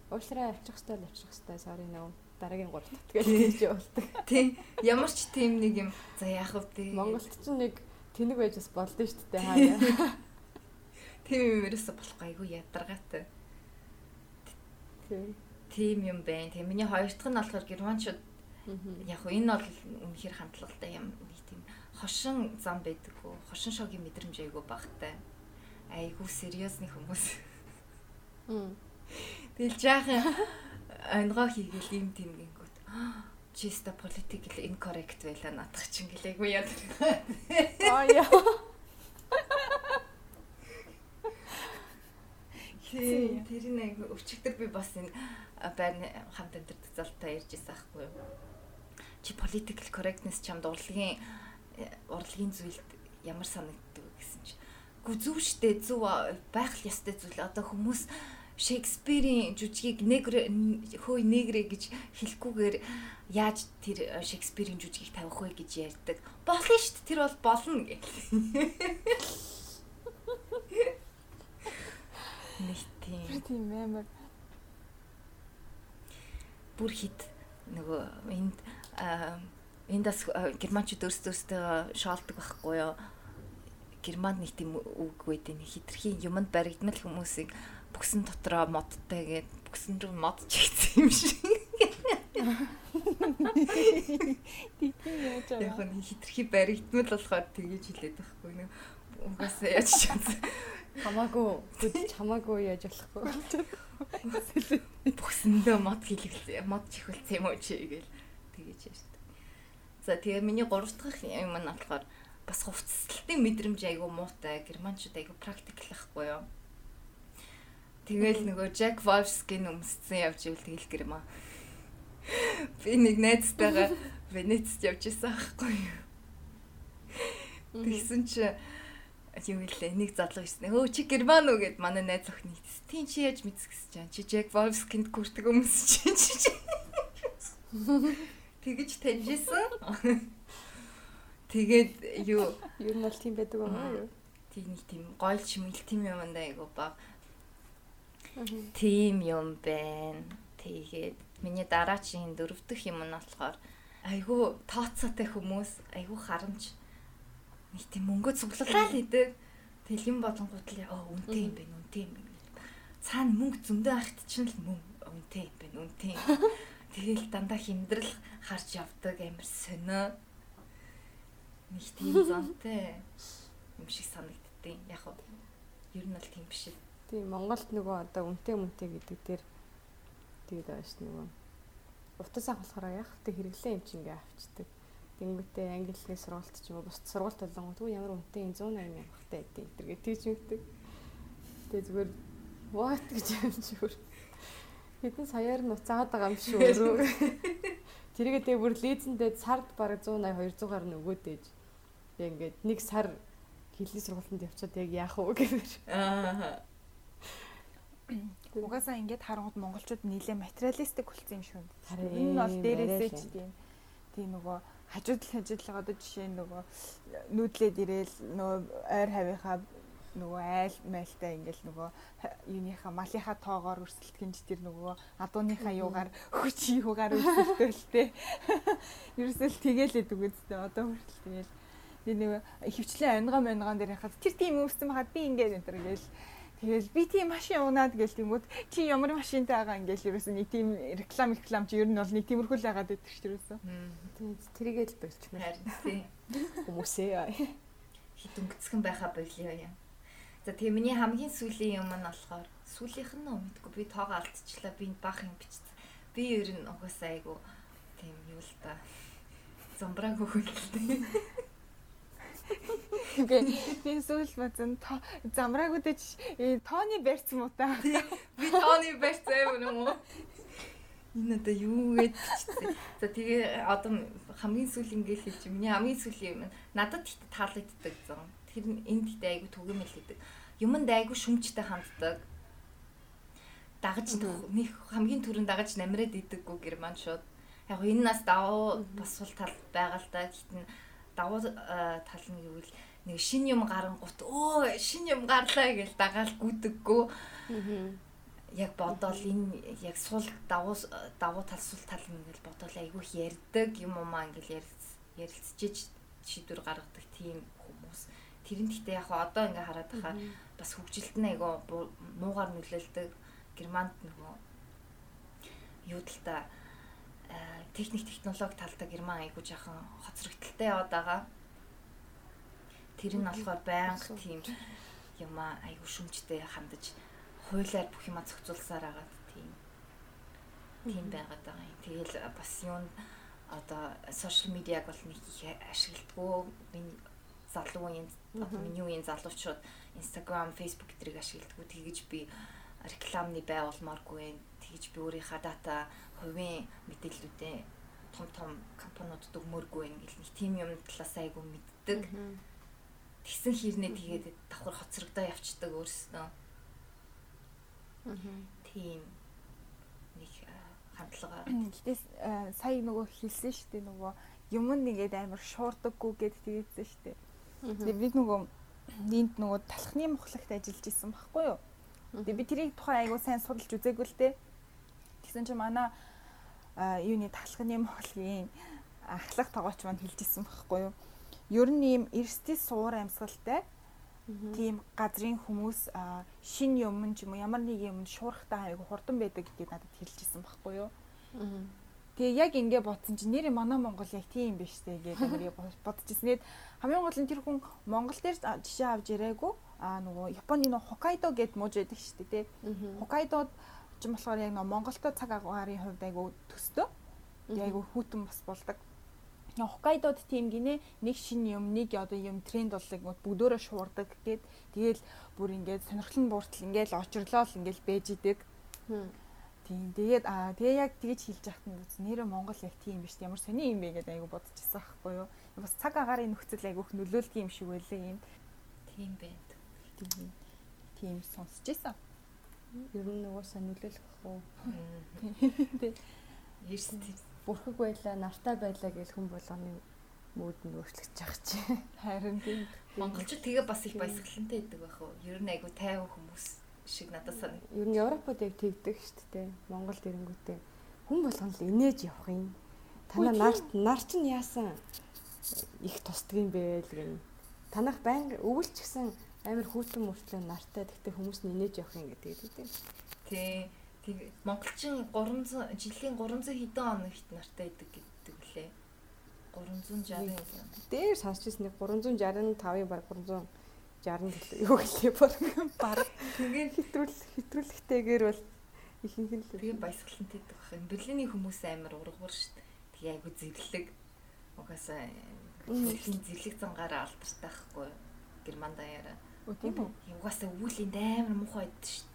Уушлараа авчих хэвээр авчих хэвээр sorry no. Дараагийн 3 дахь гэж хийж явуулдаг. Тий. Ямар ч тийм нэг юм за яах вэ. Монголд ч нэг тэнэг байж бас болдсон шүү дээ хаяа. Тийм юм ерөөсө болохгүй айгу ядаргаатай. Тийм. Тийм юм байна. Тэгээ миний хоёр дахь нь болохоор германчууд яг хөө энэ бол үнэхээр хандлагатай юм нэг тийм хошин зам байдаггүй. Хошин шогийн мэдрэмж айгу багтай. Айгу сериусны хүмүүс. Тэгэл жаахан онгоо хийгээл юм тийм гингүүд. Чиста political incorrect байла надах чинь гэлээгүй яа. Аа яа. Тийм. Тэр нэг өчигдөр би бас энэ байрны хамт амьдардаг залтаа ярьж байсан байхгүй юу? Чи political correctness чамд урлагийн урлагийн зүйлд ямар санагддаг гэсэн чи. Гү зөв штэ зөв байх л ёстой зүйл. Одоо хүмүүс Шекспирийн жүжигийг негр хөөе негрэ гэж хэлэхгүйгээр яаж тэр Шекспирийн жүжигийг тавих вэ гэж ярьдаг. Болно шүү дээ. Тэр бол болно гэх. Нэг тийм. Тийм амар. Бүр хит нөгөө энд энд бас германчууд өөрсдөө өөрсдөө шаалдаг байхгүй юу? Германд нэг тийм үг байдیں۔ Хитрхийн юмд баригдмал хүмүүсийг бүксэн дотроо модтай гээд бүксэн рүү мод чигсэн юм шиг. Яг нь хитрхи баригдмал болохоор тгийж хэлээд байхгүй нэ. Угаасаа яаж чадсан. Хамаагүй хөдөлж хамаагүй яаж болохгүй. Бүксэндөө мод хийлгэлээ. Мод чихүүлсэн юм уу чи гээл тгийж ярьдаг. За тэгээ миний гурав дахь юм нь болохоор бас хувцаслалтын мэдрэмж айгу муутай. Германчууд айгу практикл ахгүй юу? Тэгэл нөгөө Jack Wolfskin өмссөн явж ивэл тэгэл гэрэм аа. Би нэг найзтайгаа Венецд явж исэн аахгүй юу. Тэгсэн чи юу гэлээ нэг залуу ирсэн. Өө чи герман уу гэд манай найз охин нийтс. Тийм чи яаж мэдсгэс чам. Чи Jack Wolfskin хүртэг өмсөж чи. Тэгэж таньжсэн. Тэгээд юу Юу нь бол тийм байдаг байгаа юу? тийм нэг тийм гойл чимэл тийм юм даа айгу баг. Тийм юм байна. Тэгээд миний дараачийн дөрөв дэх юм нь болохоор айгу тооцоотой хүмүүс айгу харамж нэг тийм мөнгө цуглуулаа л идэг. Тэгэл юм болонгууд л оо үнтэй юм байна, үнтэй юм байна. Цаана мөнгө зөндөө ахт чинь л мөнгө үнтэй юм байна, үнтэй. Тэгэл дандаа химдрэл харж явдаг амар сонио. Нэг тийм зонтой юм шиг санагддیں۔ Яг нь ер нь бол тийм биш л. Тийм Монголд нөгөө одоо үнтэй мүнтэй гэдэг дээр тэгээд байгаа ш нөгөө утас болохоор яг тэ хэрэглээ юм чи ингээ авчдаг. Тэнгүүтээ англи хэлний сургалт ч юм уу бусд сургалт болонгууд түр ямар үнэтэй 180 мянгахтай байдیں۔ тэргээ тийч мэгдэг. Тэгээ зүгээр what гэж юм чи бүр хэдэн саяар нь уцаад байгаа юм шүү өөрөө. Тэргээ тэгээ бүр лизэндээ сард бараг 180 200-аар нь өгөөд ээж. Тэгээ ингээд нэг сар хэлний сургалтанд явчаад яг яах вэ гэхээр. Аа. Угаасаа ингээд харангууд монголчууд нීлээ материалистик болсон юм шүү. Энэ нь бол дээрээсээ ч тийм. Тийм нөгөө хажууд л хажууд л одоо жишээ нь нөгөө нүүдлээд ирээл нөгөө ойр хавийнхаа нөгөө айл майлтай ингээл нөгөө юуныхаа малынхаа тоогоор өрсөлдөхин ч тэр нөгөө адууныхаа юугаар хүч юугаар өрсөлдөлтэй. Ерөөсөл тэгээл идэг үстэй одоо хүртэл тэгээл. Би нэг хөвчлэн онгоо монгон дээр хахад тэр тийм өмссөн байхад би ингээд энэ төр гээл Тэгэл би тийм машин унаад гээл тиймүүд чи ямар машинтай байгаа ингээл ерөөсөө нэг тийм реклам реклам чи ер нь бол нэг тиймэрхүү л яагаад байдаг шүү ерөөсөө. тэрийгээ л барьчмаар Харин тий. хүмүүсээ Хит өнгөцгөн байхаа болио юм. За тэгээ миний хамгийн сүүлийн юм нь болохоор сүүлийнх нь нөө мэдгүй би тоогоо алдчихлаа би баах юм бичсэн. Би ер нь угаасаа айгу тийм юу л та зомбраг хөхөлтэй. Гэ би сүүл бацан замраагуудад тооны барьц муу та. Би тооны барьцаа юм уу? Энэ одоо юу гэж бичсэн. За тэгээ одоо хамгийн сүүл ингээл хэлж миний хамгийн сүүлийн юм надад их таалагддаг зам. Тэр энд ихтэй айгу түгээмэл хийдэг. Юмд айгу шүмжтэй ханддаг. Дагаж нэг хамгийн түрүүнд дагаж намраад идэггүй герман шууд. Яг энэ нас давуу бас сул тал байгаа л да. Гэтэн давуу тал нь юу вэ? Нэг шин юм гарангуут өө шин юм гарлаа гэж дагаал гүдэггүй. яг бодоол энэ яг сул давуу давуу тал сул тал ингээл бодоол айгүй их ярьдаг юм уу маа ингээл ярилц ярилцжиж шийдвэр гаргадаг тийм хүмүүс. Тэр нь гэхдээ яг одоо ингээ хараад байхаар бас хөгжилт нь айгүй муугаар нөлөөлдөг. Германд нөгөө юу л та техник технологи талдаа герман айгүй жаахан хоцрогдолтой яваад байгаа. Тэр нь болохоор байнга тийм юм айгүй шүмжтэй хандаж хуулиар бүх юма зохицуулсаар байгаа тийм тийм байгаад байгаа юм. Тэгэл бас юун одоо сошиал медиаг бол нэг их ашигладгүй. Миний залуу үеийн одоо миний үеийн залуучууд Instagram, Facebook зэрэг ашигладгүй. Тэгэж би рекламны байгуулмааргүй. Тэгэж би өөрийнхөө дата, хувийн мэдээллүүдээ том том компаниудад өгмөргүй гэл нэг тим юм талаас айгу мэддэг. Тэгсэн хэрнээ тэгээд давхар хоцрогдоо явцдаг өөрснөө. Тийм нэг хандлага. Гэтэ сая нөгөө хэлсэн шүү дээ нөгөө юм нэгээд амар шуурдаггүй гэд тэгээдсэн шүү дээ. Тэгээ би нөгөө энд нөгөө талхны мухлагт ажиллаж исэн байхгүй юу? Тэгээ би тэрийг тухайн айгуу сайн судалж үзээгүй л дээ. Тэгсэн чинь манай юуны талхны мухлагийн ахлах тоогооч маань хэлж исэн байхгүй юу? Ер нь ийм эрсдэс суур амьсгалтай тийм газрын хүмүүс шин юм ч юм уу ямар нэг юм шуурхтай айгу хурдан байдаг гэдгийг надад хэлчихсэн байхгүй юу. Тэгээ яг ингэ бодсон чинь нэр манай Монгол яг тийм биш үү гэдэг бодчихсон. Тэгэд хамгийн гол нь тэр хүн Монгол дээр жишээ авч ирээгүй аа нөгөө Японы нөгөө Хоккайдо гэд мууж байдаг шүү дээ тий. Хоккайдод ч юм болохоор яг нөгөө Монголтой цаг агарын хувьд айгу төстөө. Айгу хүүтэн бас болдог. Хоккайдод тийм гинэ нэг шин юм нэг одоо юм тренд боллыг бүгдөө шуурдаг гэд тэгэл бүр ингээд сонирхол нь бууртал ингээд очрлоо л ингээд бэж идэг. Тийм тэгээд аа тэгээ яг тэгэж хэлж яхад нь үз нэрэ Монгол яг тийм биш ямар сони юм бэ гэдээ айгу бодчихсан байхгүй юу. Бас цаг агаарын нөхцөл айгуух нөлөөлдөг юм шиг байлээ юм. Тийм байна. Тийм. Тийм сонсч ийсэн. Ер нь угаасаа нөлөөлөх үү. Тийм. Ерс бүрхэг байлаа, нартай байлаа гэл хүн болгоны мууд нь өөрчлөгдөж байгаа чи. Харин тийм. Монголчууд тэгээ бас их баясгалантай байдаг байх уу? Ер нь айгу тайван хүмүүс шиг надад санаг. Ер нь Европод яг тэгдэг шүү дээ. Монголд ирэнгүүтээ хүн болгоно л инээж явах юм. Танаа нар нар чинь яасан их тусдаг юм бэ л гэн. Танах байнга өвөлч гисэн амар хүүтэн мөртлөө нартай тэгтээ хүмүүс нь инээж явах юм гэдэг үү? Тий. Тэг монголчин 300 жилийн 300 хэдэн хоног хит нартай идэг гэдэг лээ. 360 дээр сонсч ирсэн нэг 365-ын баг 360 юу гэлээ баг баг тэгээ хэтрүүл хэтрүүлэхтэйгээр бол ихэнх нь л тэгээ баясгалантай идэх байх юм. Берлиний хүмүүс амар ургуур дээ. Тэгээ айгу зэрлэг угаасаа зэрлэг цангаараа алдартай байхгүй герман даяараа. Тийм үү? Угаасаа өвөлийн амар муухай байд шүү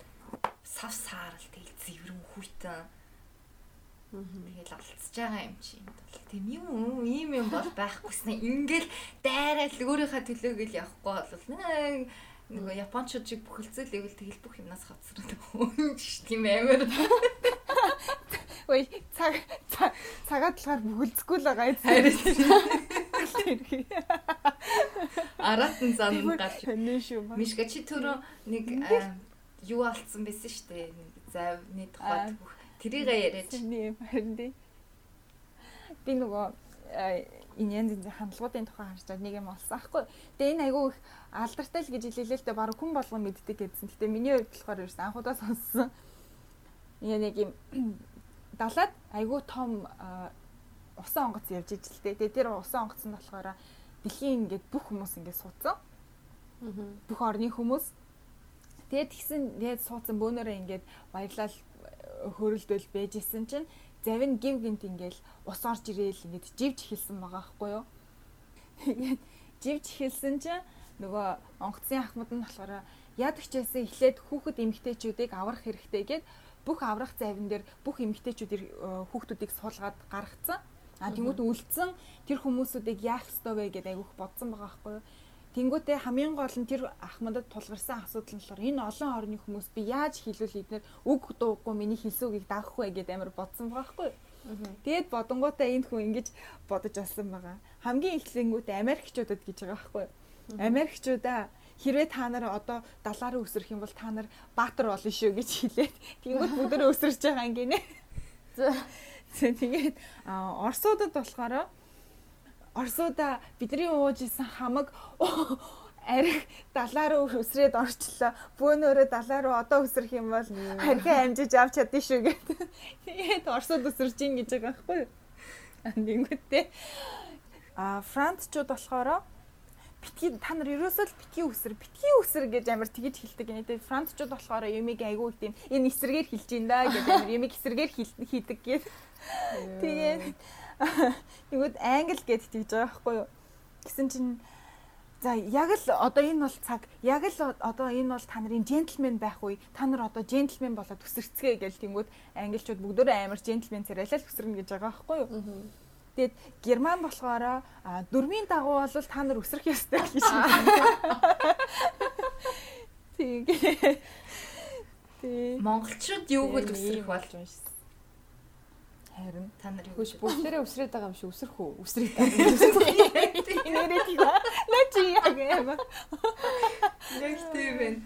сав саарл тэгэл зэврэн хүйтэн тэгэл алцж байгаа юм чи энд бол. Тийм юм ийм юм бол байхгүйснэ. Ингээл дайрал өөрийнхөө төлөө гэл явахгүй бол нөгөө японочууд шиг бүхэлцэл ивэл тэгэл бүх юмнаас хоцроод өгөн ш тийм амар. Ой цаг цагаад талаар бүхэлцэхгүй л байгаа юм. Араас нь зан гарч. Шүү. Мишка чи түрүү нэг юу алдсан байсан шүү дээ. Нэг завны тухайд бүх тэрийг яриач. Тийм харин тий. Би нөгөө янз янзын хандлагуудын тухай харж байгаа нэг юм олсон аахгүй. Тэгээ энэ айгүй их алдартай л гэж хэлээ л дээ баг хүн болгон мэддэг гэдсэн. Гэтэ миний хувьд болохоор ерөөс анхудаа сонссон. Энэ нэг юм далаад айгүй том усан онгоц явж ижил л дээ. Тэгээ тэр усан онгоц нь болохоор дэлхийн ингээд бүх хүмүүс ингээд суудсан. Бүх орны хүмүүс Тэгээд тэгсэн тэгээд суудсан бөөнөрөө ингээд баярлал хөрөлдөл бэжсэн чинь завин гів гинт ингээл ус орж ирээл ингээд живж эхэлсэн байгаа байхгүй юу. Тэгээд живж эхэлсэн чинь нөгөө онгоцны ахмад нь болохоор яадаг ч ясаа эхлээд хүүхэд эмэгтэйчүүдийг аврах хэрэгтэй гэд бүх аврах завин дээр бүх эмэгтэйчүүдийг хүүхдүүдийг суулгаад гаргацсан. А тэнгууд үлдсэн тэр хүмүүсүүдийг яах ёстой вэ гэдээ айгүйх бодсон байгаа байхгүй юу. Тэнгүүтээ хамгийн гол нь тэр ахмадад тулгарсан асуудал нь болохоор энэ олон орны хүмүүс би яаж хэлвэл эднэр үг дуугүй миний хэлсүүгийг даах вэ гэдээ амар бодсон байхгүй. Тэгээд бодонгуудаа энэ хүн ингэж бодож олсон байгаа. Хамгийн эхлэнгүүтээ Америкчуудад гэж байгаа байхгүй. Америкчуудаа хэрвээ та нар одоо далаа руу өсрөх юм бол та нар баатар болно шүү гэж хэлээд тэгэнгүүт бүгдөө өсөрч байгаа юм гинэ. Тэгээд Орсуудад болохоор Орсуудаа бидний ууж исэн хамаг арх далаа руу өсрээд орчлоо. Бөөнөрөө далаа руу одоо өсрөх юм бол харьяа амжиж авч чаддээ шүү гэдэг. Тэгээд Оросод өсөрж ийн гэж байгаа байхгүй юу? Тэнгүүтээ а Францчууд болохоор битгий та нар ерөөсөө л битгий өсөр битгий өсөр гэж амар тэгж хэлдэг юм. Тэгээд Францчууд болохоор юмыг айгүй тийм энэ эсрэгээр хэлж ин да гэдэг амар юмыг эсрэгээр хийдэг гээд. Тэгээд тэгвэл англи гэд тэгж байгаа байхгүй юу? Гэсэн чинь За яг л одоо энэ бол цаг яг л одоо энэ бол та нарын джентльмен байх үе. Та нар одоо джентльмен болоод өсөрцгөө гэж тэнгүүд англичууд бүгдөө амар джентльмен царайлал өсрөн гэж байгаа байхгүй юу? Тэгээд герман болохоор дөрмийн дагуу бол та нар өсрөх ёстой гэж. Тэгээ. Тэгээ. Монголчууд юуг л өсрөх болж юм шиг Харин та нар юу Хөөш бүгдээрээ өсрээд байгаа юм шиг өсрөх үү? Өсрээд байгаа. нэрээ тийм ба. На чи яг юм. Яг тийм байна.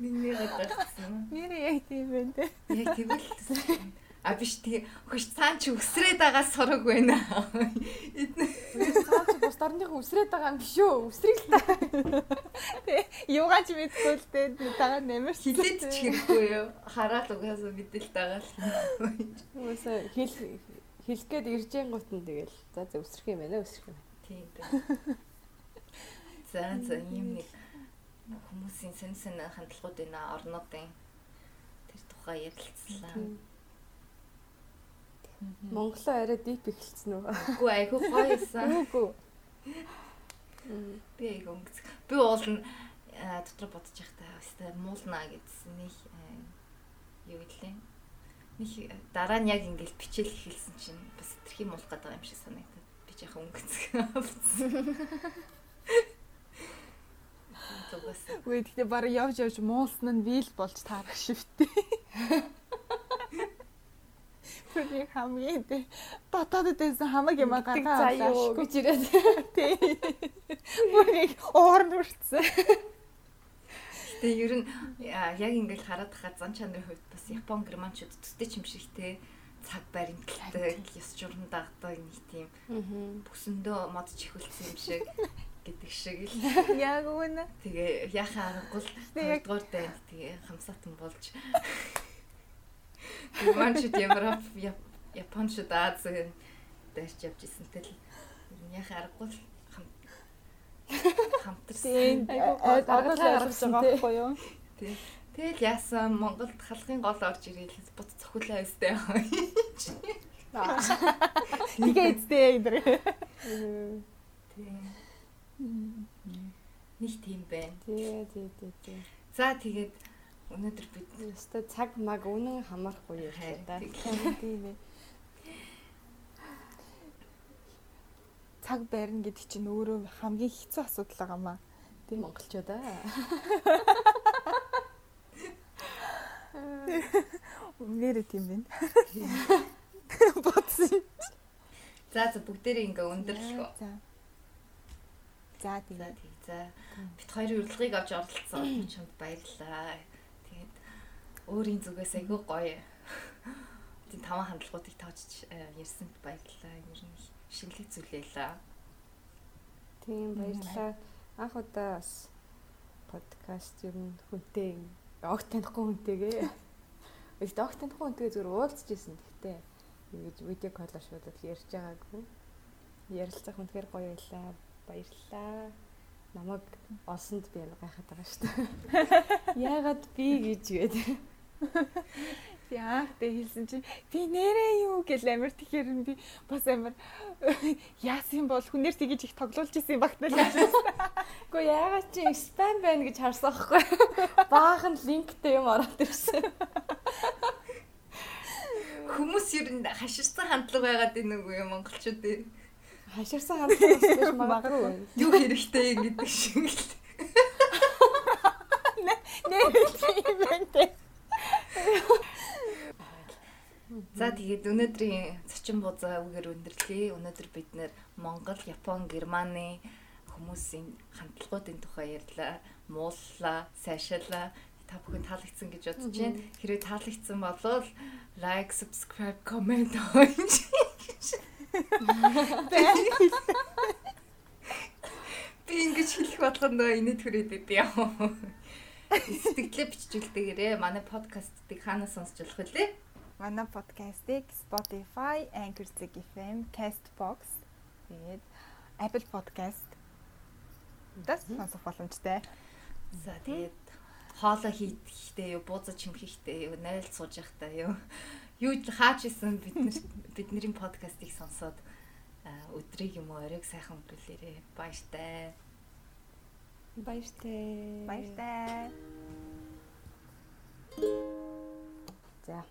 Миний гадагсан. Нэрээ яг тийм байна. Яг тийм л. А биш тэгээ хөөш цаан чи өсрээд байгаа сураг байна. Цаа чи бус дарныхаа өсрээд байгаа юм биш үү? Өсрийг л та. Юугаа ч мэдгүй л дээ. Тагаа нэмэр хилээд ч хэрэггүй юу. Хараад угаасаа мэдээлэл байгаа л. Уусаа хэл хэлэх гээд ирж гингут нь тэгэл за за өсрөх юм байна өсрөх юм. Тийм байна. За за юм нэг хүмүүсийн сэн сэн хандлагууд байна орнуудын тэр тухай ярилцлаа. Монголоо арай дип эхэлсэн үү? Үгүй айгүй гоё байсан. Үгүй. Би айгүй өнгөц. Би уул нь дотор бодож байхдаа өстой муулна гэдсэн нэг юу гэлээ. Нэг дараа нь яг ингээл бичээл эхэлсэн чинь бас тэрхий муулах гэдэг юм шиг санагдаад би яхаа өнгөц авсан. Үгүй гэхдээ бараг явж явж муулсан нь вил болж таарах шивтэй. Тэрний хамгийн тэ дотоодд байсан хамаг юм гаргаа авлаа гэж ирээд. Тий. Бүрийг уурн үрцсэн. Тэгээ ер нь яг ингээл хараад хаа зан чанарын хувьд бас Япон германчууд төстэй ч юм шиг те цаг баримталтай ёс журам дагдаг нэг тийм бүсэндөө мод чихүүлсэн юм шиг гэдэг шиг л яг үнэ. Тэгээ яхаа аргагүй л нэгдүгээр дайнд тэгээ хамсаатан болж Германчууд Европ Япончууд Ази дайрч явж исэн тэл яхаа аргагүй л хамтарсан. Л ойлгож байгаа байхгүй юу? Тий. Тэгэл яасан Монголд халахын гол орж ирэл бут цохиулаа өстэй. Тэгээ эцтэй энэ. Тий. Нэг тийм байна. Тий, тий, тий, тий. За тэгээд өнөөдөр бид өстой цаг маг үнэн хамаарахгүй ярьлаа да. Тийм ээ. Цаг барина гэдэг чинь өөрөө хамгийн хэцүү асуудал байгаа маа. Тийм монголчууд аа. Нэрээ тийм байна. Бодсон. За за бүгдээрээ ингээ өндөрлөхөө. За. За За тийм. тий. За бит хоёрын урилгыг авч оролцсон чамд баярлалаа. Өөрийн зүгээс айгүй гоё. Тийм таван хандлагуудыг тоочж ярьсанд баярлалаа. Ер нь шинэлэг зүйлээлээ. Тийм баярлалаа. Анх удаа бас подкаст ер нь хүнтэй огт танихгүй хүнтэйгээ. Ихт огт танихгүй хүнтэйгээ зүгээр уулзчихсан. Гэхдээ ингэж видео колл шуудад ярьж байгаагүй. Ярилцах үнэхээр гоё байлаа. Баярлалаа. Намайг олсонд би амар гайхаад байгаа шүү дээ. Яагаад би гэж гээд. Яах тэ хэлсэн чинь би нэрээ юу гэл амар тэгэхээр би бас амар яасан бол хүнээр тгийж их тоглуулж исэн багтал. Гэхдээ яагаад чи спам байна гэж харсан аахгүй. Баахан линктэй юм ороод ирсэн. Хүмүүс ер нь хаширсан хандлага байгаад байна уу юм монголчуудын. Хаширсан хандлага бас биш магадгүй. Юу хэрэгтэй гэдэг шиг л. Нэр тийм байна. За тэгээд өнөөдрийн зочин бузаа үгээр өндөрлөе. Өнөөдөр бид нэр Монгол, Япон, Германы хүмүүсийн хандлагуудын тухай ярьлаа, мууллаа, сайшаалаа. Та бүхэн таалагдсан гэж бодож байна. Хэрвээ таалагдсан бол лайк, subscribe, comment хооч. Би ингэж хэлэх болгондоо инээд хүрээд идэв яа. Сэтгэлээ бичүүлдэгээрээ манай подкастыг хаанаас сонсч болох вүлээ? Манай подкастыг Spotify, Anchor FM, Castbox тэгээд Apple Podcast дэс сонсох боломжтой. За тэгээд хоолоо хийхдээ юу, буузаж чимхэхдээ юу, найл сууж явахдаа юу. Юу хаач исэн бид нар бидний подкастыг сонсоод өдрийг юм уу оройг сайхан өнгөрүүлээрээ баяртай. Баяртай. Баяртай. За.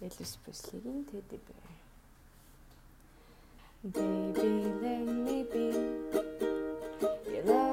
Elvis Presley-ийн Teddy Bear. Baby, let me be your loving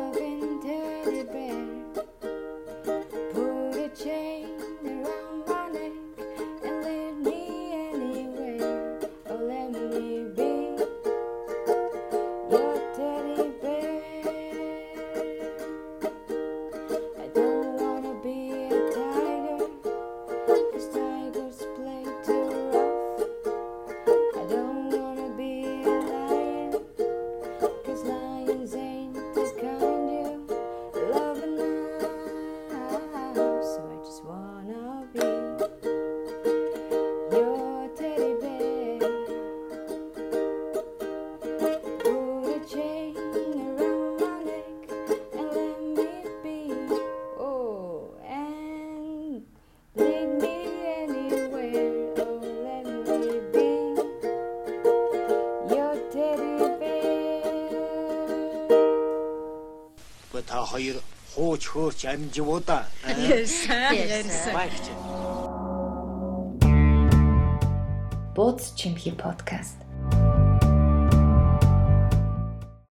хууч хөөч амживуда. Ярьсан. Ярьсан. Баярч. Бууз чимхи подкаст